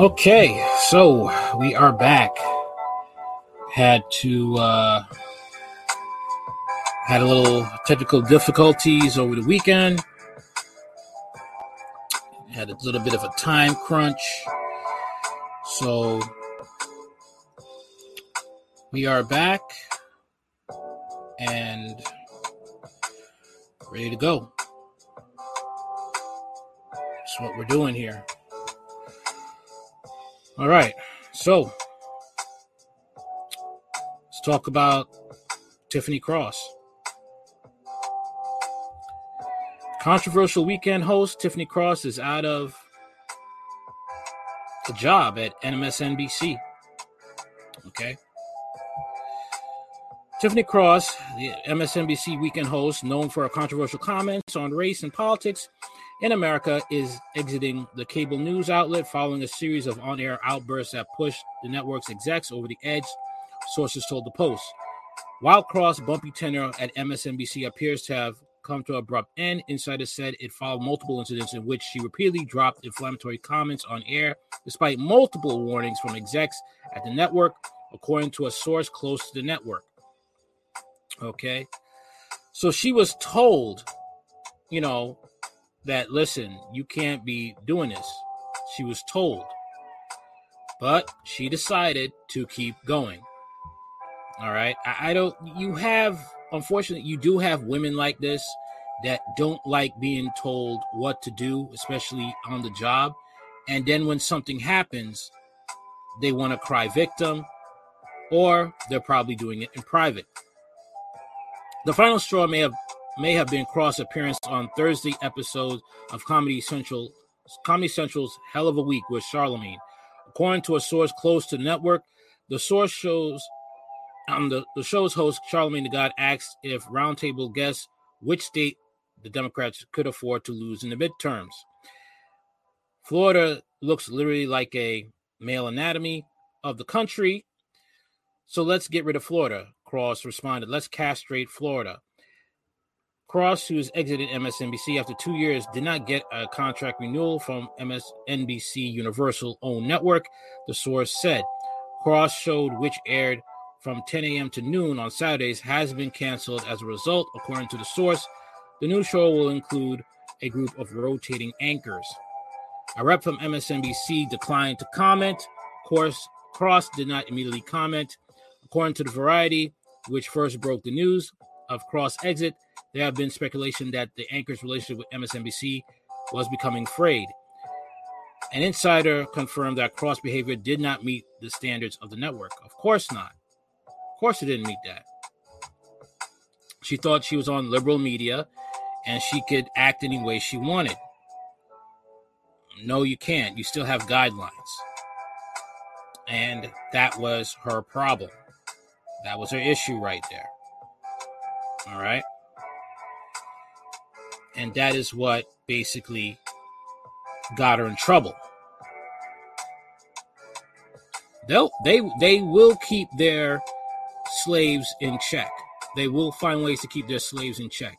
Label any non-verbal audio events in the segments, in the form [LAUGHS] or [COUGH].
Okay, so we are back. Had to uh had a little technical difficulties over the weekend. Had a little bit of a time crunch. So we are back and ready to go. That's what we're doing here. All right. So let's talk about Tiffany Cross. Controversial weekend host Tiffany Cross is out of a job at MSNBC. Okay. Tiffany Cross, the MSNBC weekend host, known for her controversial comments on race and politics, in America is exiting the cable news outlet following a series of on air outbursts that pushed the network's execs over the edge, sources told the Post. While Cross' bumpy tenure at MSNBC appears to have come to an abrupt end, insiders said it followed multiple incidents in which she repeatedly dropped inflammatory comments on air, despite multiple warnings from execs at the network, according to a source close to the network. Okay. So she was told, you know, that listen, you can't be doing this. She was told. But she decided to keep going. All right. I, I don't you have unfortunately you do have women like this that don't like being told what to do, especially on the job. And then when something happens, they want to cry victim, or they're probably doing it in private. The final straw may have may have been cross appearance on Thursday episode of Comedy Central Comedy Central's Hell of a Week with Charlemagne. According to a source close to network, the source shows um, the, the show's host, Charlemagne the God, asked if roundtable guests which state the Democrats could afford to lose in the midterms. Florida looks literally like a male anatomy of the country. So let's get rid of Florida. Cross responded, let's castrate Florida. Cross, who has exited MSNBC after two years, did not get a contract renewal from MSNBC Universal owned network, the source said. Cross showed which aired from 10 a.m. to noon on Saturdays has been canceled as a result, according to the source. The new show will include a group of rotating anchors. A rep from MSNBC declined to comment. Course Cross did not immediately comment. According to the Variety, which first broke the news of Cross exit, there have been speculation that the anchor's relationship with MSNBC was becoming frayed. An insider confirmed that Cross behavior did not meet the standards of the network. Of course not. Of course it didn't meet that. She thought she was on liberal media and she could act any way she wanted. No, you can't. You still have guidelines. And that was her problem. That was her issue right there. All right. And that is what basically got her in trouble. They'll, they they will keep their slaves in check. They will find ways to keep their slaves in check.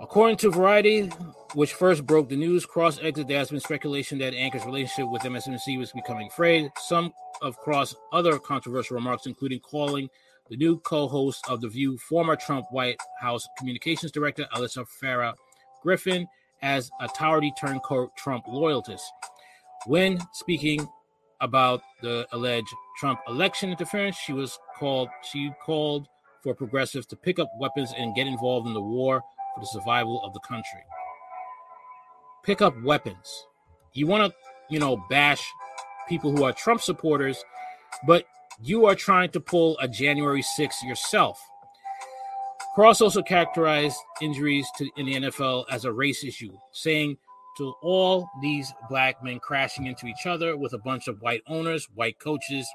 According to Variety, which first broke the news, Cross exit, there has been speculation that Anchor's relationship with MSNBC was becoming frayed. Some of Cross' other controversial remarks, including calling the new co-host of The View, former Trump White House Communications Director Alyssa Farah Griffin, as a Towery turncoat Trump loyalist. When speaking about the alleged Trump election interference, she was called she called for progressives to pick up weapons and get involved in the war for the survival of the country. Pick up weapons. You want to, you know, bash people who are Trump supporters, but you are trying to pull a January 6th yourself. Cross also characterized injuries to, in the NFL as a race issue, saying to all these black men crashing into each other with a bunch of white owners, white coaches,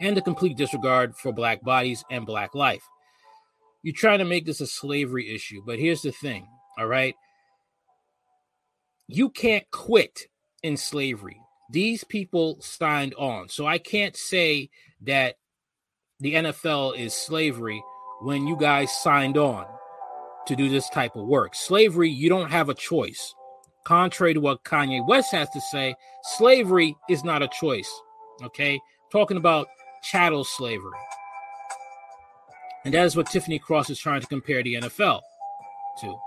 and a complete disregard for black bodies and black life. You're trying to make this a slavery issue, but here's the thing, all right? You can't quit in slavery these people signed on. So I can't say that the NFL is slavery when you guys signed on to do this type of work. Slavery, you don't have a choice. Contrary to what Kanye West has to say, slavery is not a choice. Okay, talking about chattel slavery. And that is what Tiffany Cross is trying to compare the NFL to.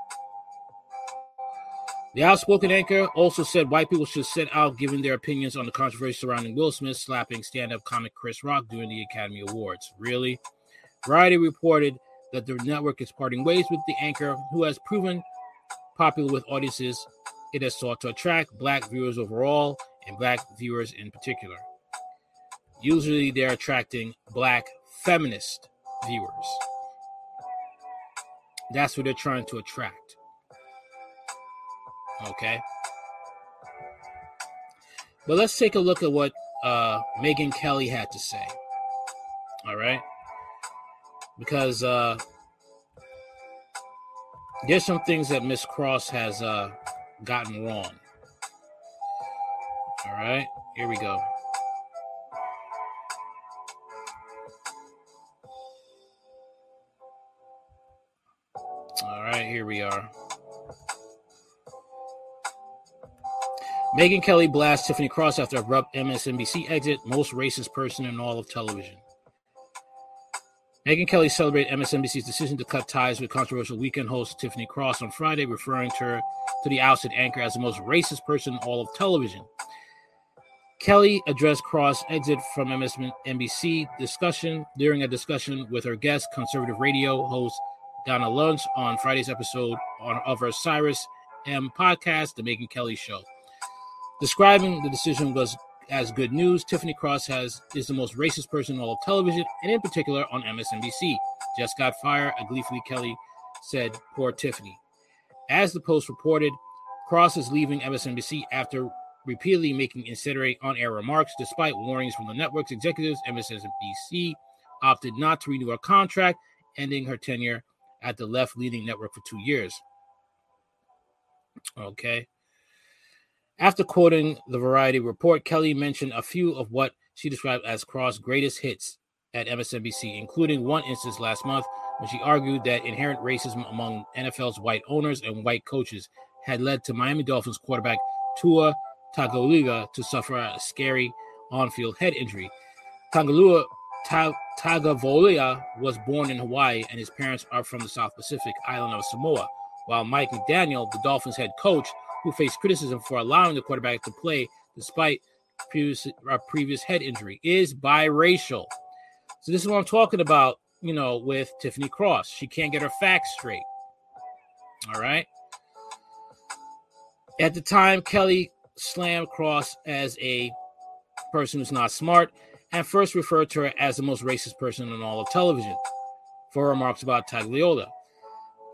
The outspoken anchor also said white people should sit out giving their opinions on the controversy surrounding Will Smith slapping stand up comic Chris Rock during the Academy Awards. Really? Variety reported that the network is parting ways with the anchor, who has proven popular with audiences it has sought to attract black viewers overall and black viewers in particular. Usually, they're attracting black feminist viewers. That's what they're trying to attract. Okay. But let's take a look at what uh, Megyn Kelly had to say. All right. Because uh, there's some things that Miss Cross has uh, gotten wrong. All right. Here we go. All right, here we are. Megyn Kelly blasts Tiffany Cross after abrupt MSNBC exit, most racist person in all of television. Megyn Kelly celebrated MSNBC's decision to cut ties with controversial weekend host Tiffany Cross on Friday, referring to her to the ousted anchor as the most racist person in all of television. Kelly addressed Cross' exit from MSNBC discussion during a discussion with her guest, conservative radio host Donna Lynch, on Friday's episode on, of her Cyrus M podcast, The Megyn Kelly Show. Describing the decision was as good news, Tiffany Cross has is the most racist person in all of television, and in particular on MSNBC. Just got fired, a gleefully Kelly said, poor Tiffany. As the Post reported, Cross is leaving MSNBC after repeatedly making incendiary on-air remarks, despite warnings from the network's executives. MSNBC opted not to renew her contract, ending her tenure at the left-leaning network for two years. Okay. After quoting the Variety report, Kelly mentioned a few of what she described as Cross' greatest hits at MSNBC, including one instance last month when she argued that inherent racism among NFL's white owners and white coaches had led to Miami Dolphins quarterback Tua Tagovailoa to suffer a scary on-field head injury. Tagovailoa, Tagovailoa was born in Hawaii, and his parents are from the South Pacific island of Samoa. While Mike McDaniel, the Dolphins head coach, who faced criticism for allowing the quarterback to play despite previous uh, previous head injury, is biracial. So this is what I'm talking about. You know, with Tiffany Cross, she can't get her facts straight. All right. At the time, Kelly slammed Cross as a person who's not smart and first referred to her as the most racist person on all of television for remarks about Tagovailoa.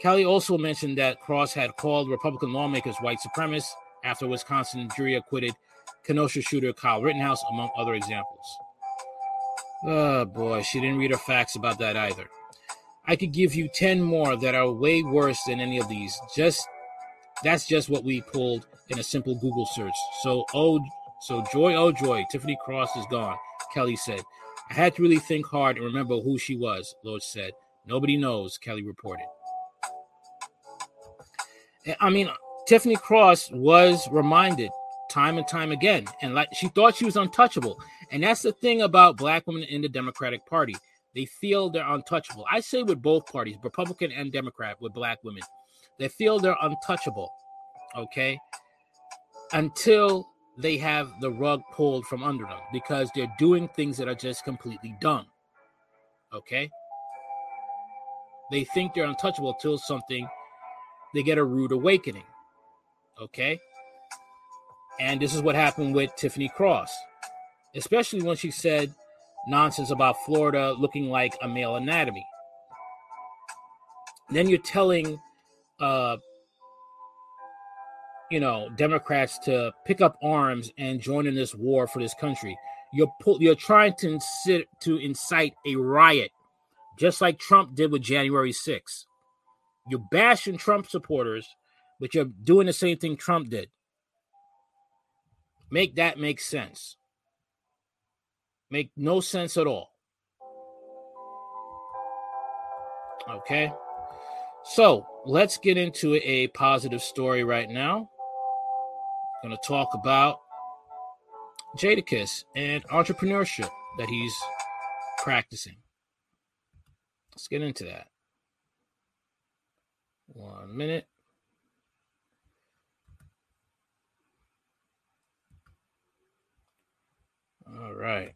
Kelly also mentioned that Cross had called Republican lawmakers white supremacists after Wisconsin jury acquitted Kenosha shooter Kyle Rittenhouse, among other examples. Oh boy, she didn't read her facts about that either. I could give you 10 more that are way worse than any of these. Just that's just what we pulled in a simple Google search. So oh so joy oh joy, Tiffany Cross is gone, Kelly said. I had to really think hard and remember who she was, Loesch said. Nobody knows, Kelly reported. I mean, Tiffany Cross was reminded time and time again, and like she thought she was untouchable. And that's the thing about black women in the Democratic Party. They feel they're untouchable. I say with both parties, Republican and Democrat, with black women. They feel they're untouchable. Okay. Until they have the rug pulled from under them because they're doing things that are just completely dumb. Okay. They think they're untouchable until something they get a rude awakening. Okay? And this is what happened with Tiffany Cross, especially when she said nonsense about Florida looking like a male anatomy. Then you're telling, uh, you know, Democrats to pick up arms and join in this war for this country. You're pu- you're trying to incite, to incite a riot, just like Trump did with January 6th. You're bashing Trump supporters, but you're doing the same thing Trump did. Make that make sense. Make no sense at all. Okay. So let's get into a positive story right now. I'm going to talk about Jadakiss and entrepreneurship that he's practicing. Let's get into that. One minute. All right.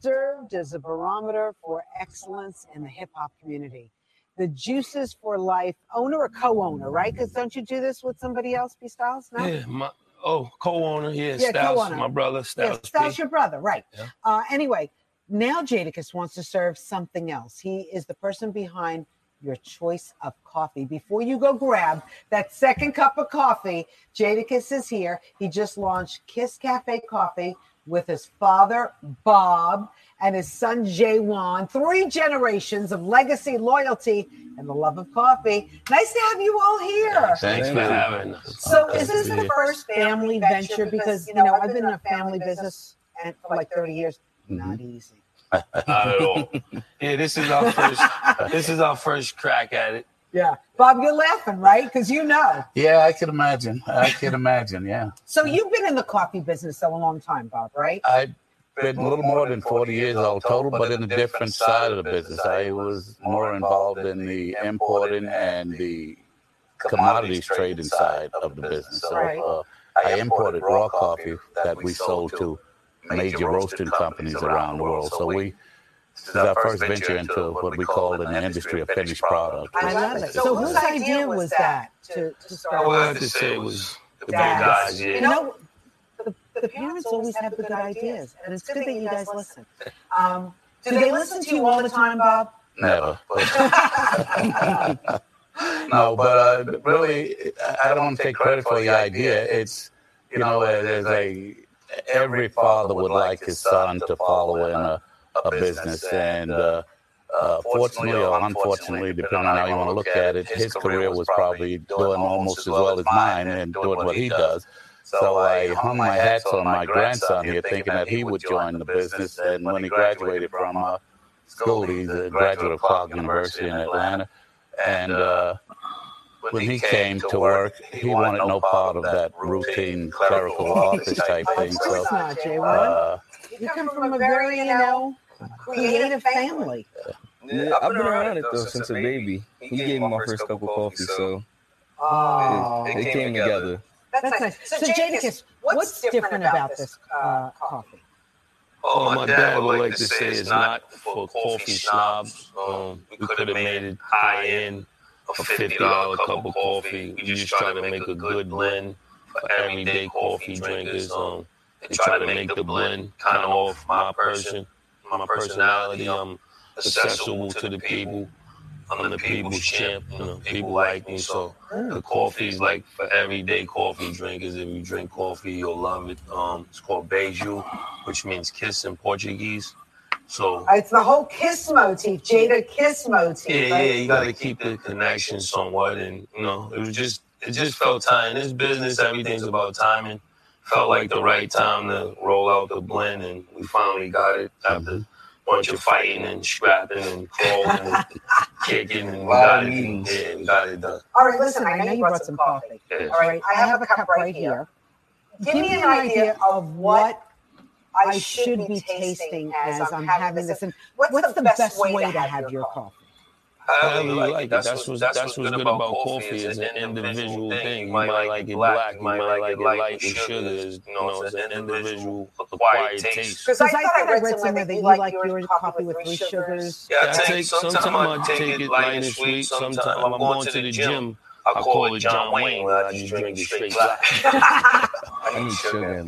Served as a barometer for excellence in the hip hop community. The Juices for Life owner or co-owner, right? Because don't you do this with somebody else, B Styles? No? Yeah, my oh co-owner, yeah, yeah Styles, co-owner. my brother, Styles. Yeah, Styles, your brother, right? Yeah. Uh, anyway, now Jadakiss wants to serve something else. He is the person behind your choice of coffee. Before you go grab that second cup of coffee, Jadakiss is here. He just launched Kiss Cafe Coffee with his father, Bob, and his son, Jaywan. Three generations of legacy, loyalty, and the love of coffee. Nice to have you all here. Thanks for having us. So, is this the first family venture? Because, you know, I've been in a family business for like 30 years. Mm-hmm. Not easy. Not [LAUGHS] at all. Yeah, this is our first. this is our first crack at it. Yeah, Bob, you're laughing, right? Because you know. Yeah, I can imagine. I can imagine. Yeah. So you've been in the coffee business a long time, Bob, right? I've been a little more than 40 years old total, but in a different side of the business. I was more involved in the importing and the commodities trading side of the business. So uh, I imported raw coffee that we sold to major roasting companies around the world. So we this is our first venture into what we call in the industry a finished product. I love it. So whose idea was that to, to start? Well, I have to say it was the big guys. You know, the, the parents always have the good ideas, and it's good that you guys listen. Um, do they listen to you all the time, Bob? Never. [LAUGHS] no, [LAUGHS] but uh, really, I don't want to take credit for the idea. It's you know, there's a every father would like his son to follow in a, a business. And uh, uh, fortunately or unfortunately, depending on how you want to look at it, his career was probably doing almost as well as mine and doing what he does. So I hung my hats on my grandson here, thinking that he would join the business. And when he graduated from uh, school, he's a graduate of Clark University in Atlanta. And uh, when he came to work, he wanted no part of that routine clerical office type thing. So, uh, you come from a very, you know, creative family. Yeah, I've been around it though since a baby. He gave me my first cup of coffee, so oh, it, it came together. That's nice. So, Jadakiss, what's different about this uh, coffee? Oh, my dad would like to say it's not for coffee snobs. Um, we could have made it high end a fifty dollar cup of coffee. We just try to make a good blend for everyday coffee drinkers. Um, and try to make the blend kind of off my person, my personality. I'm accessible to the people. I'm the people's champ. You know, people like me. So the coffee is like for everyday coffee drinkers. If you drink coffee, you'll love it. Um, it's called Beijo, which means kiss in Portuguese. So it's the whole kiss motif, Jada kiss motif. Yeah, right? yeah, you got to keep the connection somewhat, and you know, it was just it just felt time. This business, everything's about timing. Felt like the right time to roll out the blend, and we finally got it after mm-hmm. a bunch of fighting and scrapping and crawling and [LAUGHS] kicking, and we got it. Yeah, we got it done. All right, listen, I know you brought some coffee. Yeah. All right, I have a cup right here. Give me an idea of what I should be tasting as I'm having this? And what's, what's the, best way to have your coffee? I really like it. That's what's that's what's good about coffee. It's an individual thing. You might like it black. You might like it light with sugars. You know, it's an individual acquired taste. Because I thought I read somewhere that you like your coffee with three sugars. Yeah, I take. Sometimes I take it light and sweet. Sometimes I'm going to the gym. I call it John Wayne when I just drink it straight black. [LAUGHS] I need sugar.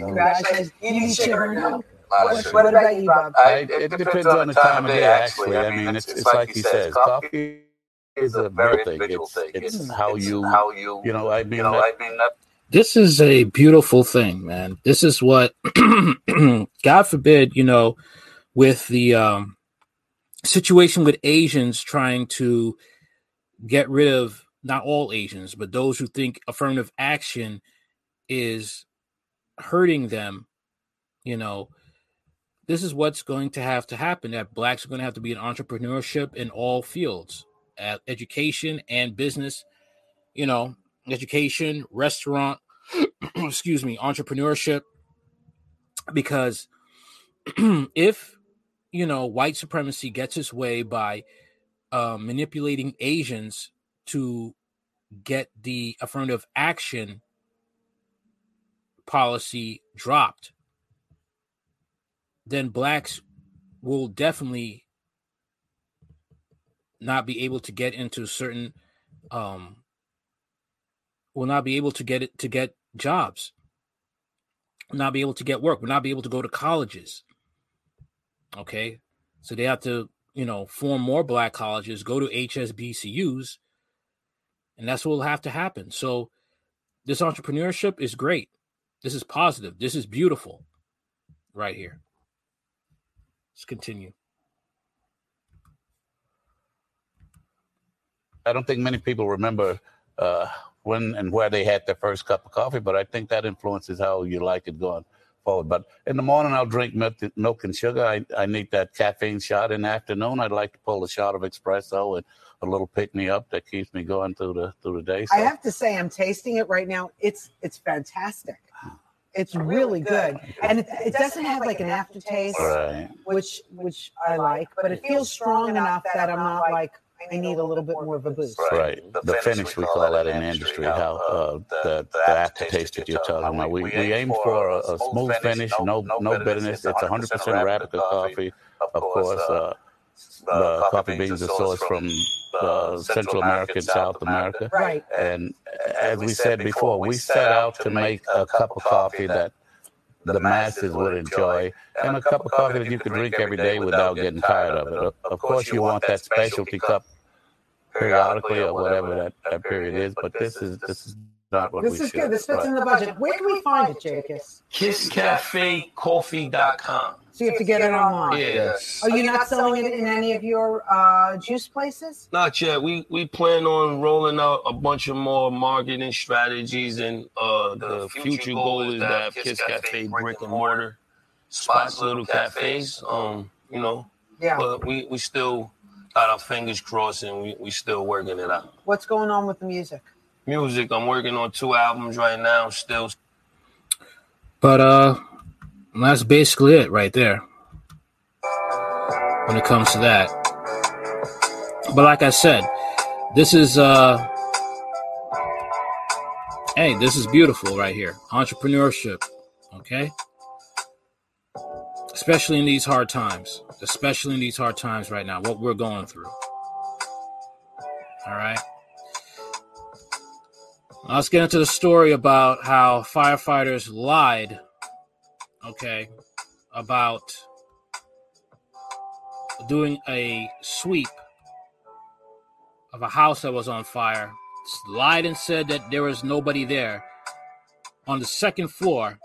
You need sugar now. What, what about you, Bob? I, it depends on the time of day, actually. I mean, it's, it's like he says, coffee is a very thing. It's, it's how you, how you, you know, I mean, I mean, this is a beautiful thing, man. This is what, [CLEARS THROAT] God forbid, you know, with the um, situation with Asians trying to get rid of not all Asians, but those who think affirmative action is hurting them, you know, this is what's going to have to happen that blacks are going to have to be in entrepreneurship in all fields, at education and business. you know, education, restaurant, [CLEARS THROAT] excuse me, entrepreneurship. Because [CLEARS THROAT] if, you know, white supremacy gets its way by uh, manipulating Asians to get the affirmative action policy dropped, then blacks will definitely not be able to get into certain um will not be able to get it to get jobs will not be able to get work will not be able to go to colleges. Okay? So they have to you know form more black colleges go to HBCUs and that's what will have to happen so this entrepreneurship is great this is positive this is beautiful right here let's continue I don't think many people remember uh, when and where they had their first cup of coffee, but I think that influences how you like it going forward. But in the morning, I'll drink milk, and sugar. I, I need that caffeine shot. In the afternoon, I'd like to pull a shot of espresso and a little pick me up that keeps me going through the through the day. So. I have to say, I'm tasting it right now. It's it's fantastic. [SIGHS] It's really good, and it, it doesn't have like an aftertaste, right. which which I like, but it feels strong enough that I'm not like I need a little bit more of a boost. Right. The finish, we call that in industry, how uh, the, the aftertaste that you're talking about. We, we aim for a, a smooth finish, no no bitterness. It's 100% Arabica coffee. Of course, uh, the coffee beans are sourced from uh, Central America and South America. Right. And as we said before, we set out to make a cup of coffee that the masses would enjoy, and a cup of coffee that you could drink every day without getting tired of it. Of course, you want that specialty cup periodically or whatever that, that period is, but this is this is not what this we is should. good. This fits in the budget. Where can we find it, Jadakiss? KissCafeCoffee.com. So you have to get it online. Yes. Are you not selling it in any of your uh, juice places? Not yet. We we plan on rolling out a bunch of more marketing strategies, and uh, the future goal is to have Kiss Cafe brick and mortar spots, little cafes. Um, you know, Yeah. but we we still got our fingers crossed, and we we still working it out. What's going on with the music? Music. I'm working on two albums right now. Still But uh that's basically it right there. When it comes to that. But like I said, this is uh hey, this is beautiful right here. Entrepreneurship. Okay? Especially in these hard times. Especially in these hard times right now, what we're going through. All right. Let's get into the story about how firefighters lied, okay, about doing a sweep of a house that was on fire. Lied and said that there was nobody there on the second floor,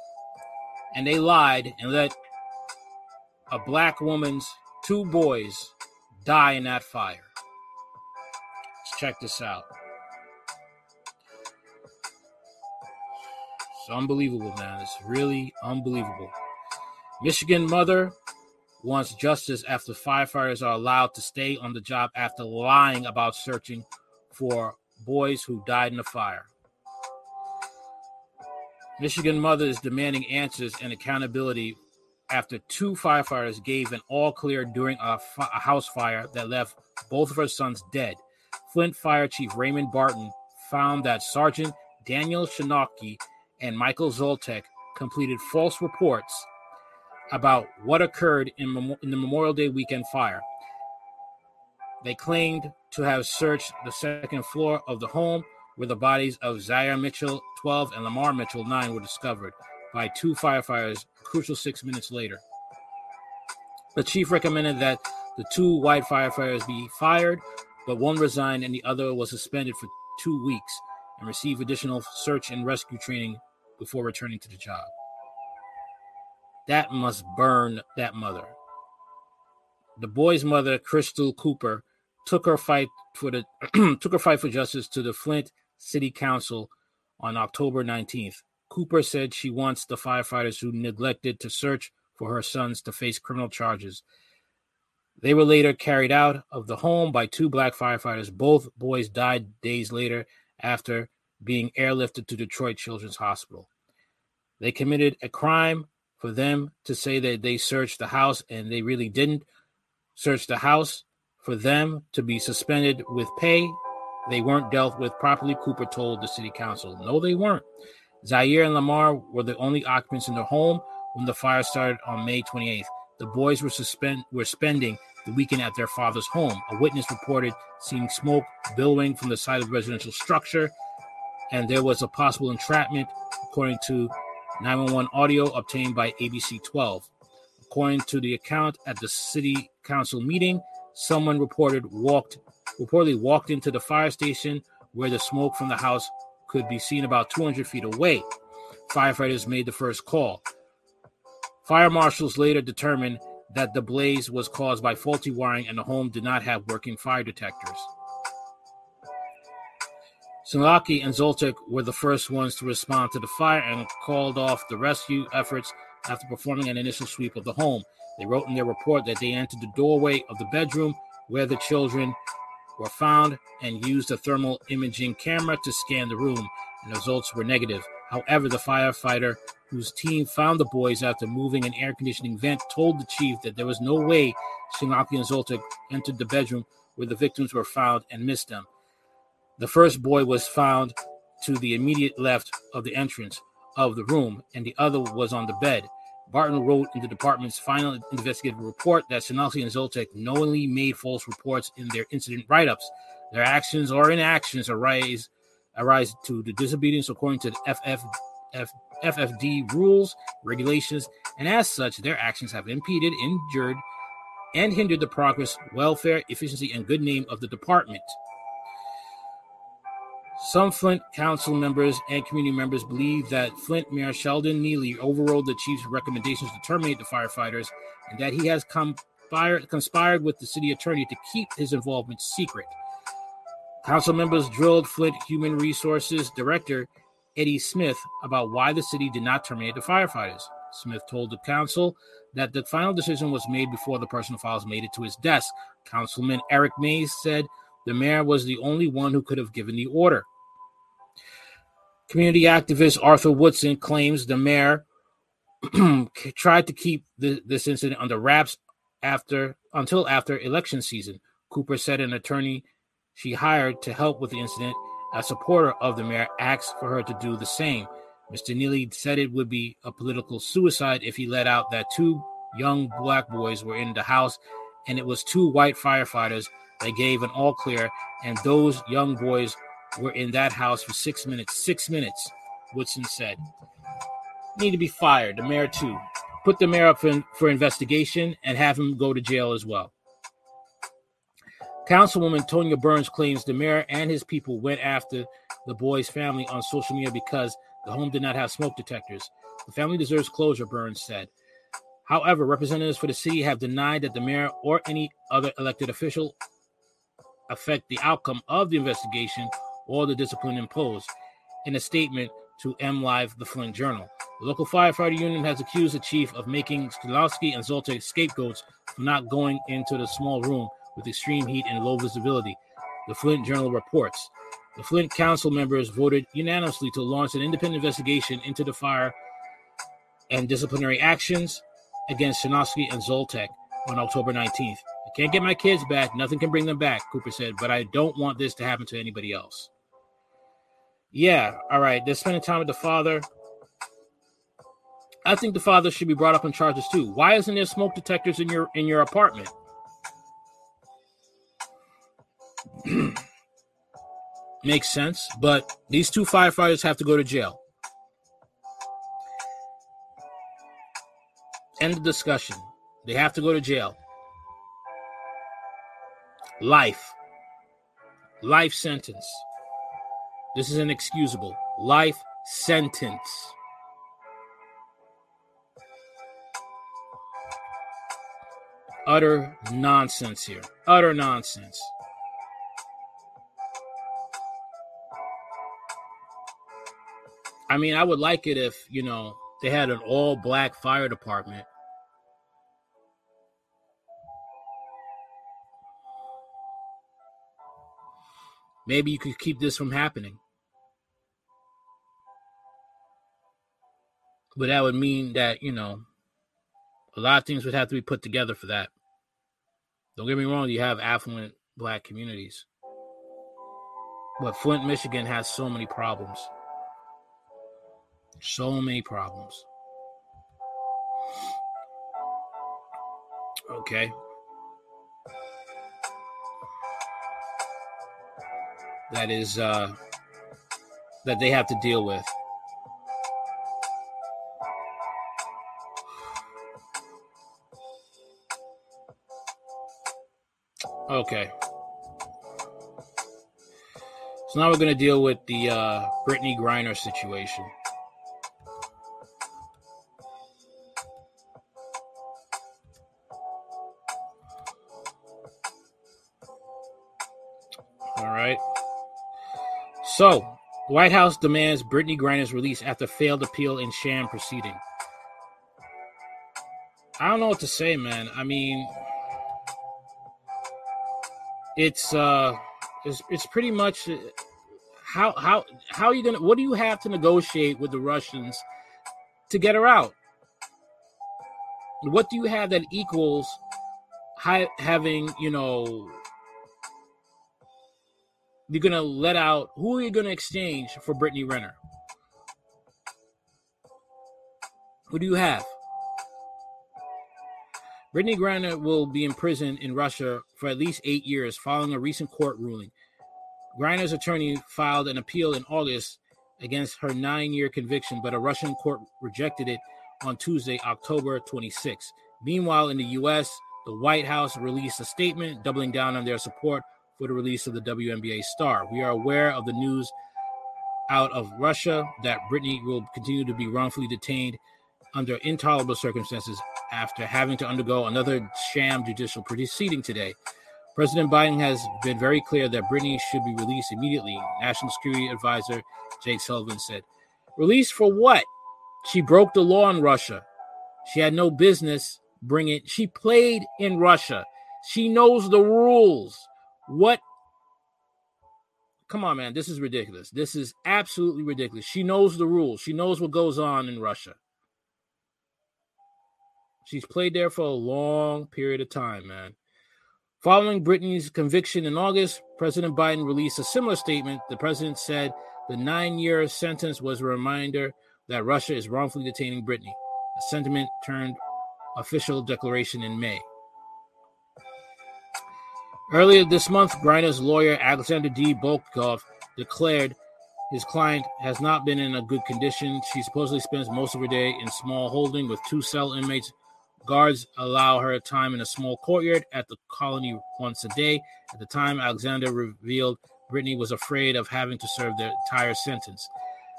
and they lied and let a black woman's two boys die in that fire. Let's check this out. It's unbelievable, man. It's really unbelievable. Michigan mother wants justice after firefighters are allowed to stay on the job after lying about searching for boys who died in a fire. Michigan mother is demanding answers and accountability after two firefighters gave an all clear during a, house fire that left both of her sons dead. Flint Fire Chief Raymond Barton found that Sergeant Daniel Shinaki and Michael Zoltek completed false reports about what occurred in, in the Memorial Day weekend fire. They claimed to have searched the second floor of the home where the bodies of Zaire Mitchell, 12, and Lamar Mitchell, 9, were discovered by two firefighters crucial six minutes later. The chief recommended that the two white firefighters be fired, but one resigned and the other was suspended for two weeks and received additional search and rescue training before returning to the job. That must burn that mother. The boy's mother, Crystal Cooper, took her fight for the [CLEARS THROAT] took her fight for justice to the Flint City Council on October 19th. Cooper said she wants the firefighters who neglected to search for her sons to face criminal charges. They were later carried out of the home by two black firefighters. Both boys died days later after being airlifted to Detroit Children's Hospital. They committed a crime for them to say that they searched the house and they really didn't search the house, for them to be suspended with pay. They weren't dealt with properly, Cooper told the city council. No, they weren't. Zaire and Lamar were the only occupants in their home when the fire started on May 28th. The boys were suspend were spending the weekend at their father's home. A witness reported seeing smoke billowing from the side of the residential structure, and there was a possible entrapment, according to 911 audio obtained by ABC 12. According to the account at the city council meeting, someone reported walked reportedly walked into the fire station where the smoke from the house could be seen about 200 feet away. Firefighters made the first call. Fire marshals later determined that the blaze was caused by faulty wiring and the home did not have working fire detectors. Sinalaki and Zoltek were the first ones to respond to the fire and called off the rescue efforts after performing an initial sweep of the home. They wrote in their report that they entered the doorway of the bedroom where the children were found and used a thermal imaging camera to scan the room, and the results were negative. However, the firefighter whose team found the boys after moving an air conditioning vent told the chief that there was no way Sinaki and Zoltek entered the bedroom where the victims were found and missed them. The first boy was found to the immediate left of the entrance of the room, and the other was on the bed. Barton wrote in the department's final investigative report that Sinalsi and Zoltek knowingly made false reports in their incident write-ups. Their actions or inactions arise arise to the disobedience according to the FF, F, FFD rules, regulations, and as such, their actions have impeded, injured, and hindered the progress, welfare, efficiency, and good name of the department. Some Flint council members and community members believe that Flint Mayor Sheldon Neeley overrode the chief's recommendations to terminate the firefighters and that he has conspired, conspired with the city attorney to keep his involvement secret. Council members drilled Flint Human Resources Director Eddie Smith about why the city did not terminate the firefighters. Smith told the council that the final decision was made before the personal files made it to his desk. Councilman Eric Mays said the mayor was the only one who could have given the order. Community activist Arthur Woodson claims the mayor [CLEARS THROAT] tried to keep the, this incident under wraps after until after election season. Cooper said an attorney she hired to help with the incident, a supporter of the mayor, asked for her to do the same. Mr. Neeley said it would be a political suicide if he let out that two young black boys were in the house and it was two white firefighters that gave an all clear, and those young boys were in that house for six minutes. Six minutes, Woodson said. Need to be fired. The mayor, too. Put the mayor up for, for investigation and have him go to jail as well. Councilwoman Tonya Burns claims the mayor and his people went after the boy's family on social media because the home did not have smoke detectors. The family deserves closure, Burns said. However, representatives for the city have denied that the mayor or any other elected official affect the outcome of the investigation or the discipline imposed. In a statement to MLive, the Flint Journal, the local firefighter union has accused the chief of making Skolowski and Zoltek scapegoats for not going into the small room with extreme heat and low visibility. The Flint Journal reports. The Flint Council members voted unanimously to launch an independent investigation into the fire and disciplinary actions against Shinovsky and Zoltek on October 19th. I can't get my kids back. Nothing can bring them back, Cooper said, but I don't want this to happen to anybody else. Yeah, all right. They're spending time with the father. I think the father should be brought up on charges too. Why isn't there smoke detectors in your in your apartment? [CLEARS THROAT] Makes sense, but these two firefighters have to go to jail. End of discussion. They have to go to jail. Life. Life sentence. This is inexcusable. Life sentence. Utter nonsense here. Utter nonsense. I mean, I would like it if, you know, they had an all black fire department. Maybe you could keep this from happening. But that would mean that, you know, a lot of things would have to be put together for that. Don't get me wrong, you have affluent black communities. But Flint, Michigan has so many problems. So many problems. Okay. That is uh that they have to deal with. Okay. So now we're going to deal with the uh, Brittney Griner situation. So, White House demands Brittney Griner's release after failed appeal in sham proceeding. I don't know what to say, man. I mean, it's uh it's, it's pretty much how how how are you gonna what do you have to negotiate with the Russians to get her out? What do you have that equals having you know you're gonna let out who are you gonna exchange for Brittany Renner? Who do you have? Brittney Griner will be imprisoned in Russia for at least eight years following a recent court ruling. Griner's attorney filed an appeal in August against her nine year conviction, but a Russian court rejected it on Tuesday, October 26. Meanwhile, in the U.S., the White House released a statement doubling down on their support for the release of the WNBA star. We are aware of the news out of Russia that Brittney will continue to be wrongfully detained under intolerable circumstances after having to undergo another sham judicial proceeding today. President Biden has been very clear that Brittney should be released immediately. National Security Advisor Jake Sullivan said. Released for what? She broke the law in Russia. She had no business bringing. She played in Russia. She knows the rules. What? Come on, man. This is ridiculous. This is absolutely ridiculous. She knows the rules. She knows what goes on in Russia. She's played there for a long period of time, man. Following Brittney's conviction in August, President Biden released a similar statement. The president said the nine year sentence was a reminder that Russia is wrongfully detaining Brittney, a sentiment turned official declaration in May. Earlier this month, Griner's lawyer, Alexander D. Volkov, declared his client has not been in a good condition. She supposedly spends most of her day in small holding with two cell inmates Guards allow her time in a small courtyard at the colony once a day. At the time, Alexander revealed Brittney was afraid of having to serve the entire sentence.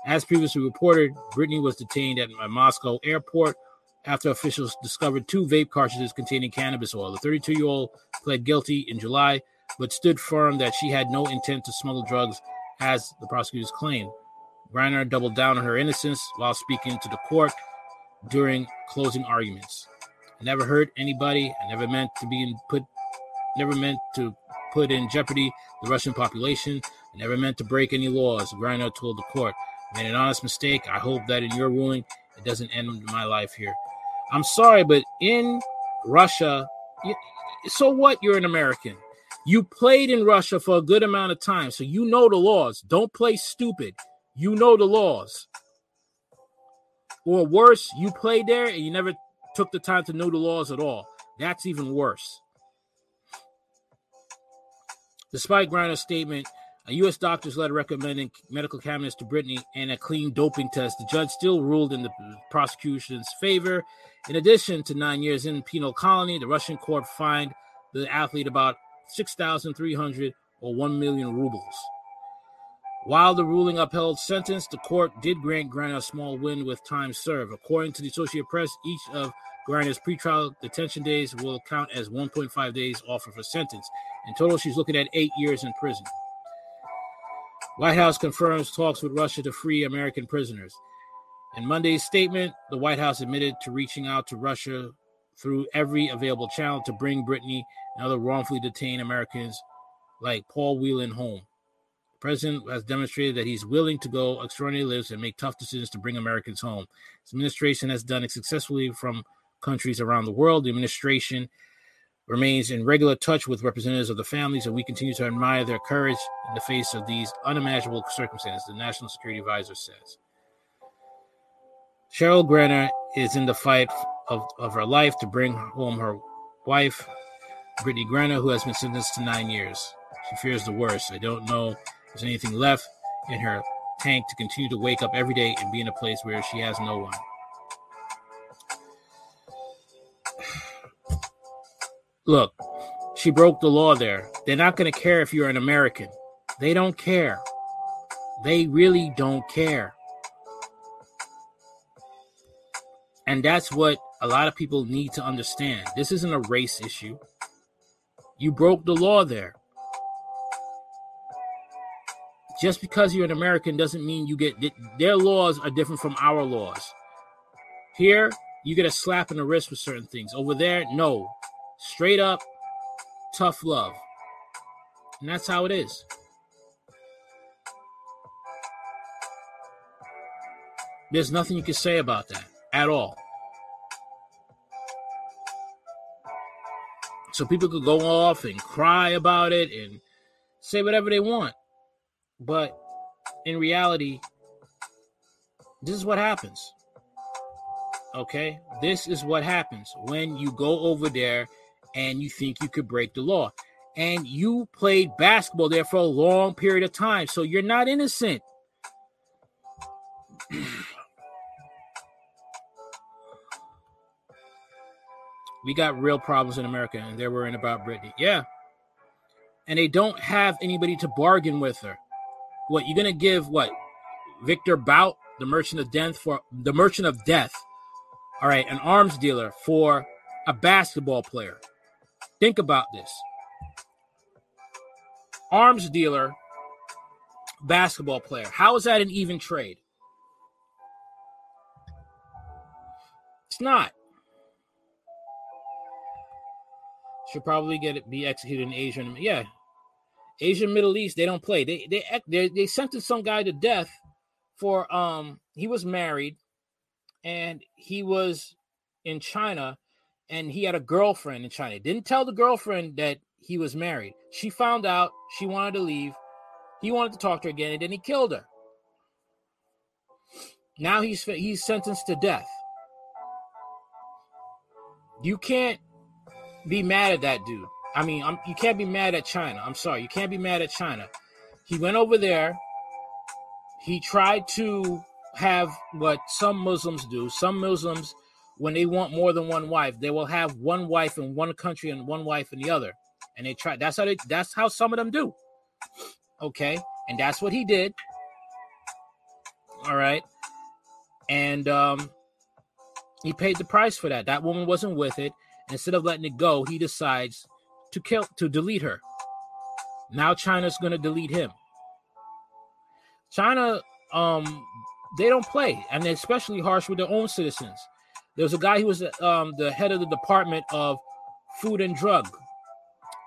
As previously reported, Brittney was detained at a Moscow airport after officials discovered two vape cartridges containing cannabis oil. The 32 year old pled guilty in July, but stood firm that she had no intent to smuggle drugs, as the prosecutors claimed. Griner doubled down on her innocence while speaking to the court during closing arguments. I never hurt anybody. I never meant to be put never meant to put in jeopardy the Russian population. I never meant to break any laws, Griner told the court. I made an honest mistake. I hope that in your ruling it doesn't end my life here. I'm sorry, but in Russia, so what? You're an American. You played in Russia for a good amount of time, so you know the laws. Don't play stupid. You know the laws. Or worse, you played there and you never took the time to know the laws at all. That's even worse. Despite Griner's statement, a U.S. doctor's letter recommending medical cannabis to Brittney and a clean doping test, the judge still ruled in the prosecution's favor. In addition to nine years in penal colony, the Russian court fined the athlete about 6,300 or 1 million rubles. While the ruling upheld sentence, the court did grant Griner a small win with time served. According to the Associated Press, each of Griner's pretrial detention days will count as 1.5 days off of her sentence. In total, she's looking at eight years in prison. White House confirms talks with Russia to free American prisoners. In Monday's statement, the White House admitted to reaching out to Russia through every available channel to bring Brittney and other wrongfully detained Americans like Paul Whelan home. The president has demonstrated that he's willing to go extraordinary lengths and make tough decisions to bring Americans home. His administration has done it successfully from countries around the world. The administration remains in regular touch with representatives of the families, and we continue to admire their courage in the face of these unimaginable circumstances, the National Security Advisor says. Cherelle Griner is in the fight of, of her life to bring home her wife, Brittney Griner, who has been sentenced to nine years. She fears the worst. I don't know if there's anything left in her tank to continue to wake up every day and be in a place where she has no one. Look, she broke the law there. They're not going to care if you're an American. They don't care. They really don't care. And that's what a lot of people need to understand. This isn't a race issue. You broke the law there. Just because you're an American doesn't mean you get their laws are different from our laws. Here, you get a slap in the wrist with certain things. Over there, no. Straight up, tough love. And that's how it is. There's nothing you can say about that at all. So people could go off and cry about it and say whatever they want. But in reality, this is what happens. Okay? This is what happens when you go over there and you think you could break the law. And you played basketball there for a long period of time. So you're not innocent. [CLEARS THROAT] we got real problems in America, and they're worrying about Brittney. Yeah. And they don't have anybody to bargain with her. What you're gonna give what? Victor Bout, the merchant of death for the merchant of death. All right, an arms dealer for a basketball player. Think about this. Arms dealer, basketball player. How is that an even trade? It's not. Should probably get it be executed in Asia. Yeah, Asian Middle East. They don't play. They they they they sentenced some guy to death for um he was married and he was in China and he had a girlfriend in China. Didn't tell the girlfriend that he was married. She found out. She wanted to leave. He wanted to talk to her again, and then he killed her. Now he's he's sentenced to death. You can't be mad at that dude. I mean, I'm, you can't be mad at China. I'm sorry, you can't be mad at China. He went over there. He tried to have what some Muslims do. Some Muslims when they want more than one wife, they will have one wife in one country and one wife in the other. And they try that's how they that's how some of them do. Okay. And that's what he did. All right. And um he paid the price for that. That woman wasn't with it. Instead of letting it go, he decides to kill to delete her. Now China's gonna delete him. China um they don't play and they're especially harsh with their own citizens. There was a guy who was um, the head of the Department of Food and Drug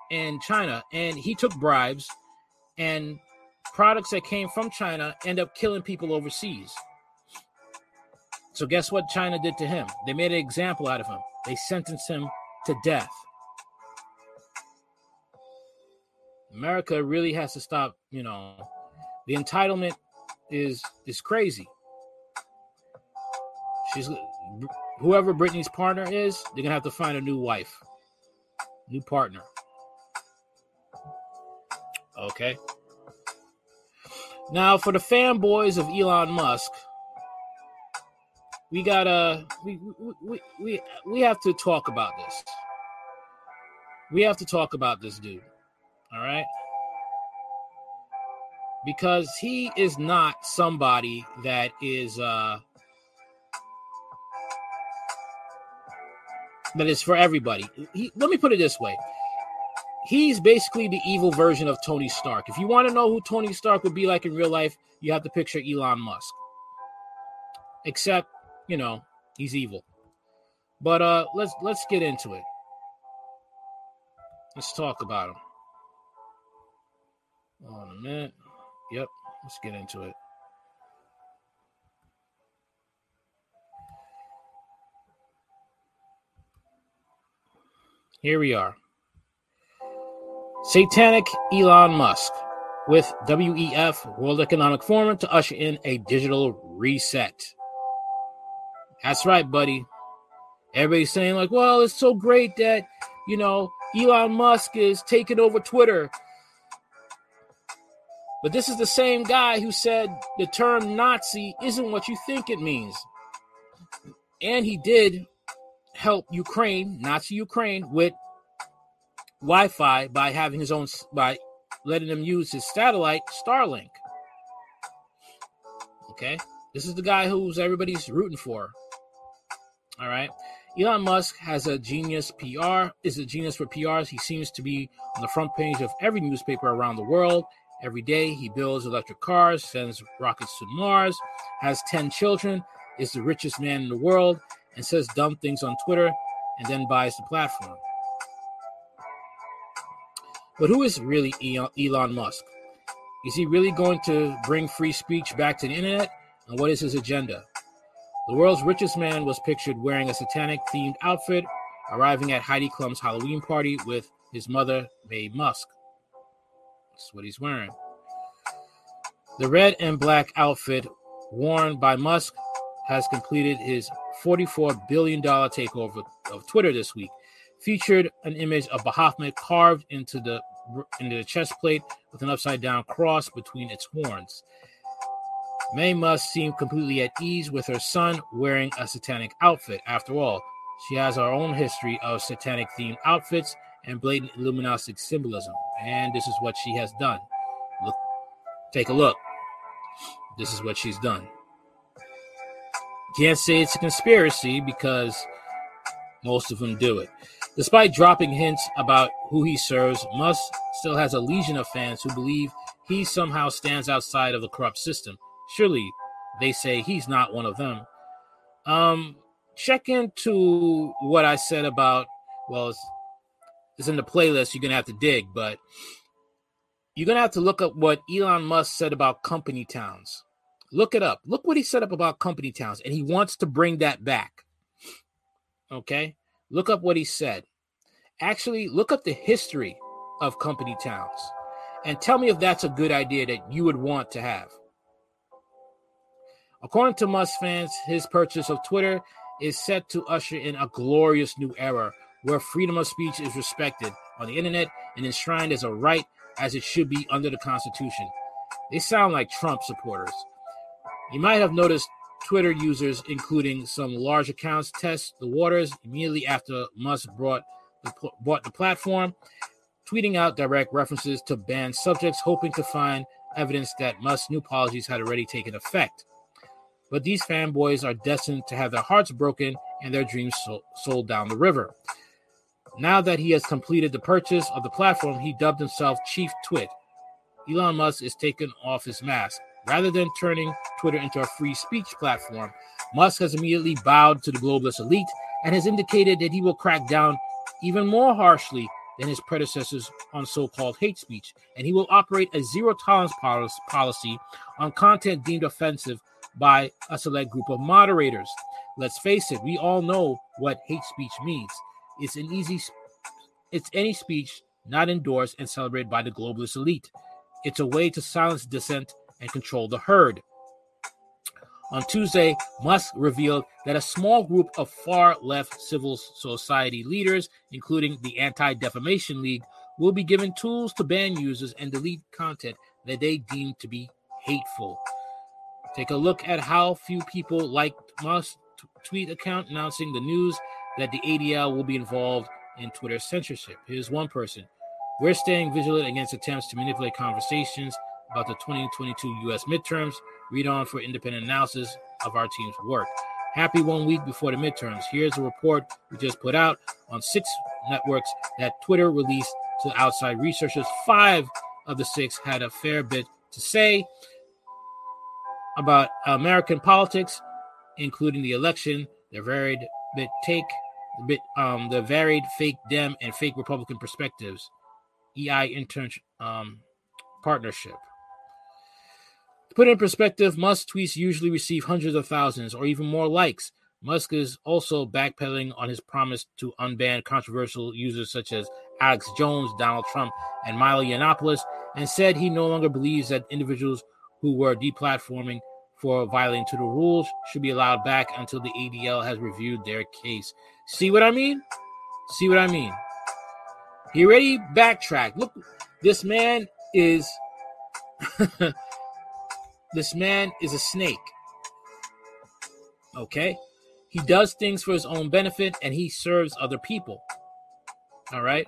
in China, and he took bribes, and products that came from China end up killing people overseas. So guess what China did to him? They made an example out of him. They sentenced him to death. America really has to stop, you know, the entitlement is is crazy. She's whoever Brittney's partner is, they're gonna have to find a new wife, new partner. Okay. Now, for the fanboys of Elon Musk, we gotta we we we we have to talk about this. We have to talk about this dude. All right. Because he is not somebody that is uh that is for everybody. He, let me put it this way. He's basically the evil version of Tony Stark. If you want to know who Tony Stark would be like in real life, you have to picture Elon Musk. Except, you know, he's evil. But uh let's let's get into it. Let's talk about him. Hold on a minute. Yep. Let's get into it. Here we are. Satanic Elon Musk with WEF, World Economic Forum, to usher in a digital reset. That's right, buddy. Everybody's saying, like, well, it's so great that, you know, Elon Musk is taking over Twitter. But this is the same guy who said the term Nazi isn't what you think it means. And he did help Ukraine, Nazi Ukraine, with Wi-Fi by having his own by letting them use his satellite Starlink. Okay, this is the guy who's everybody's rooting for. All right, Elon Musk has a genius PR, is a genius for PRs. He seems to be on the front page of every newspaper around the world. Every day he builds electric cars, sends rockets to Mars, has 10 children, is the richest man in the world, and says dumb things on Twitter and then buys the platform. But who is really Elon Musk? Is he really going to bring free speech back to the internet? And what is his agenda? The world's richest man was pictured wearing a satanic themed outfit, arriving at Heidi Klum's Halloween party with his mother, Maye Musk. That's what he's wearing. The red and black outfit worn by Musk has completed his $44 billion takeover of Twitter this week, featured an image of Baphomet carved into the into the chest plate with an upside down cross between its horns. Maye Musk seem completely at ease with her son wearing a satanic outfit. After all, she has her own history of satanic themed outfits and blatant Illuminati symbolism, and this is what she has done. Look, take a look. This is what she's done. Can't say it's a conspiracy because most of them do it. Despite dropping hints about who he serves, Musk still has a legion of fans who believe he somehow stands outside of the corrupt system. Surely they say he's not one of them. Um, check into what I said about, well, it's, it's in the playlist. You're to have to dig, but you're to have to look up what Elon Musk said about company towns. Look it up. Look what he said up about company towns, and he wants to bring that back. Okay. Look up what he said. Actually, look up the history of company towns and tell me if that's a good idea that you would want to have. According to Musk fans, his purchase of Twitter is set to usher in a glorious new era where freedom of speech is respected on the internet and enshrined as a right as it should be under the Constitution. They sound like Trump supporters. You might have noticed Twitter users, including some large accounts, test the waters immediately after Musk brought the, bought the platform, tweeting out direct references to banned subjects, hoping to find evidence that Musk's new policies had already taken effect. But these fanboys are destined to have their hearts broken and their dreams sold down the river. Now that he has completed the purchase of the platform, he dubbed himself Chief Twit. Elon Musk is taking off his mask. Rather than turning Twitter into a free speech platform, Musk has immediately bowed to the globalist elite and has indicated that he will crack down even more harshly than his predecessors on so called hate speech, and he will operate a zero tolerance policy on content deemed offensive by a select group of moderators. Let's face it, we all know what hate speech means. It's an easy it's any speech not endorsed and celebrated by the globalist elite. It's a way to silence dissent and control the herd. On Tuesday, Musk revealed that a small group of far left civil society leaders, including the Anti Defamation League, will be given tools to ban users and delete content that they deem to be hateful. Take a look at how few people liked Musk's tweet account announcing the news that the ADL will be involved in Twitter censorship. Here's one person. We're staying vigilant against attempts to manipulate conversations about the 2022 U.S. midterms. Read on for independent analysis of our team's work. Happy one week before the midterms. Here's a report we just put out on six networks that Twitter released to outside researchers. Five of the six had a fair bit to say about American politics, including the election, the varied bit take, the bit um the varied fake Dem and fake Republican perspectives. EI intern um, partnership. To put in perspective, Musk tweets usually receive hundreds of thousands or even more likes. Musk is also backpedaling on his promise to unban controversial users such as Alex Jones, Donald Trump, and Milo Yiannopoulos, and said he no longer believes that individuals who were deplatforming for violating Twitter rules should be allowed back until the ADL has reviewed their case. See what I mean? See what I mean? He already backtracked. Look, this man is [LAUGHS] this man is a snake. Okay? He does things for his own benefit and he serves other people. All right?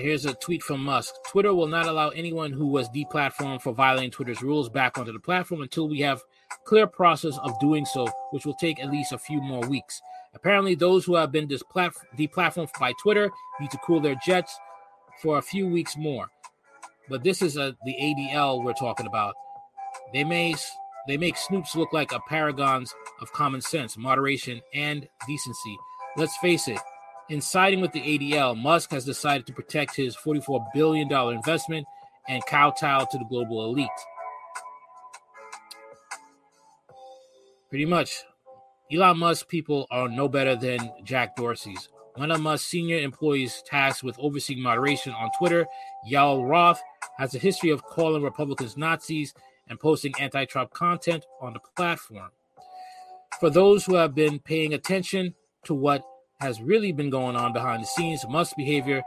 Here's a tweet from Musk. Twitter will not allow anyone who was deplatformed for violating Twitter's rules back onto the platform until we have clear process of doing so, which will take at least a few more weeks. Apparently, those who have been deplatformed by Twitter need to cool their jets for a few weeks more. But this is a, the ADL we're talking about. They may they make Snopes look like a paragons of common sense, moderation, and decency. Let's face it, in siding with the ADL, Musk has decided to protect his $44 billion investment and kowtow to the global elite. Pretty much, Elon Musk people are no better than Jack Dorsey's. One of Musk's senior employees tasked with overseeing moderation on Twitter, Yoel Roth, has a history of calling Republicans Nazis and posting anti Trump content on the platform. For those who have been paying attention to what has really been going on behind the scenes, Musk's behavior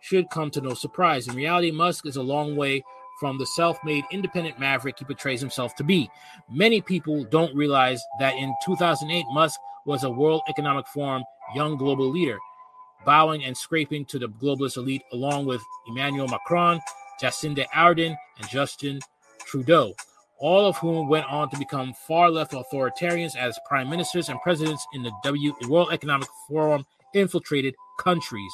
should come to no surprise. In reality, Musk is a long way from the self made independent maverick he portrays himself to be. Many people don't realize that in 2008, Musk was a World Economic Forum young global leader, bowing and scraping to the globalist elite along with Emmanuel Macron, Jacinda Ardern, and Justin Trudeau all of whom went on to become far left authoritarians as prime ministers and presidents in the w- World Economic Forum infiltrated countries.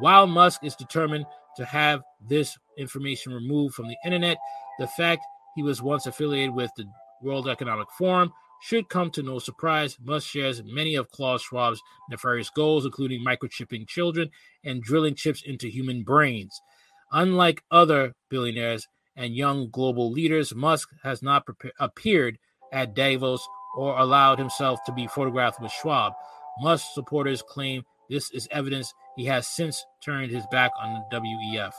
While Musk is determined to have this information removed from the internet, the fact he was once affiliated with the World Economic Forum should come to no surprise. Musk shares many of Klaus Schwab's nefarious goals, including microchipping children and drilling chips into human brains. Unlike other billionaires, and young global leaders, Musk has not appeared at Davos or allowed himself to be photographed with Schwab. Musk supporters claim this is evidence he has since turned his back on the WEF.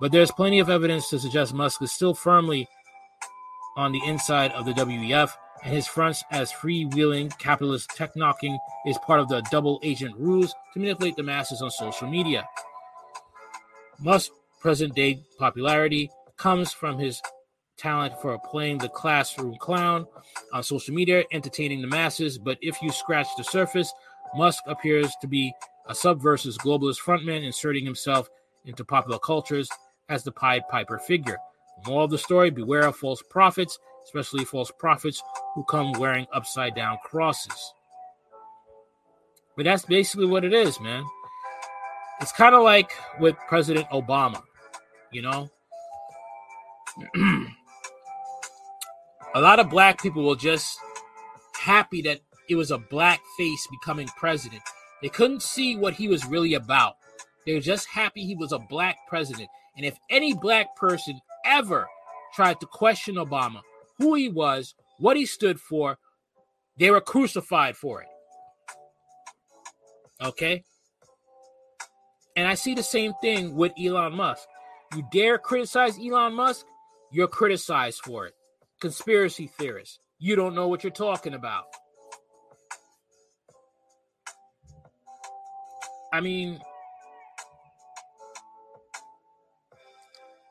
But there's plenty of evidence to suggest Musk is still firmly on the inside of the WEF, and his fronts as freewheeling capitalist tech knocking is part of the double agent rules to manipulate the masses on social media. Musk's present day popularity comes from his talent for playing the classroom clown on social media, entertaining the masses. But if you scratch the surface, Musk appears to be a subversive globalist frontman inserting himself into popular cultures as the Pied Piper figure. Moral of the story beware of false prophets, especially false prophets who come wearing upside down crosses. But that's basically what it is, man. It's kind of like with President Obama, you know? [CLEARS THROAT] a lot of black people were just happy that it was a black face becoming president. They couldn't see what he was really about. They were just happy he was a black president. And if any black person ever tried to question Obama, who he was, what he stood for, they were crucified for it. Okay? And I see the same thing with Elon Musk. You dare criticize Elon Musk, you're criticized for it. Conspiracy theorists, you don't know what you're talking about. I mean,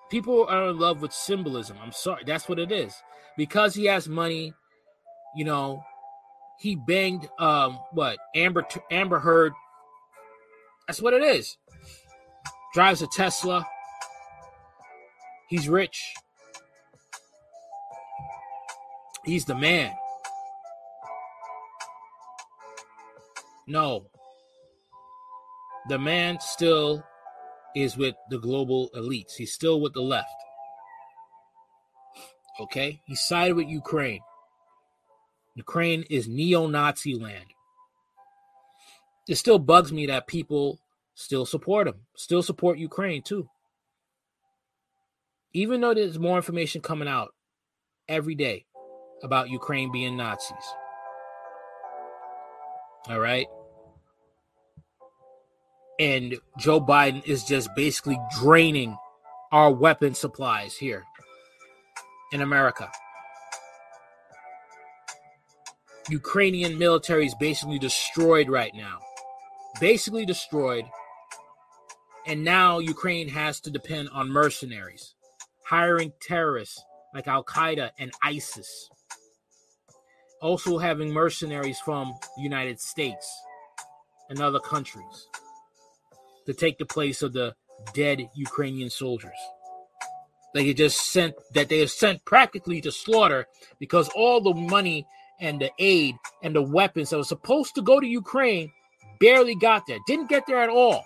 people are in love with symbolism. I'm sorry, that's what it is. Because he has money, you know, he banged um what Amber Amber Heard. That's what it is. Drives a Tesla. He's rich. He's the man. No. The man still is with the global elites. He's still with the left. Okay? He sided with Ukraine. Ukraine is neo Nazi land. It still bugs me that people still support them, still support Ukraine too. Even though there's more information coming out every day about Ukraine being Nazis. All right. And Joe Biden is just basically draining our weapon supplies here in America. Ukrainian military is basically destroyed right now. Basically destroyed. And now Ukraine has to depend on mercenaries, hiring terrorists like Al Qaeda and ISIS. Also having mercenaries from the United States and other countries to take the place of the dead Ukrainian soldiers. They just sent that they are sent practically to slaughter because all the money and the aid and the weapons that was supposed to go to Ukraine barely got there. Didn't get there at all.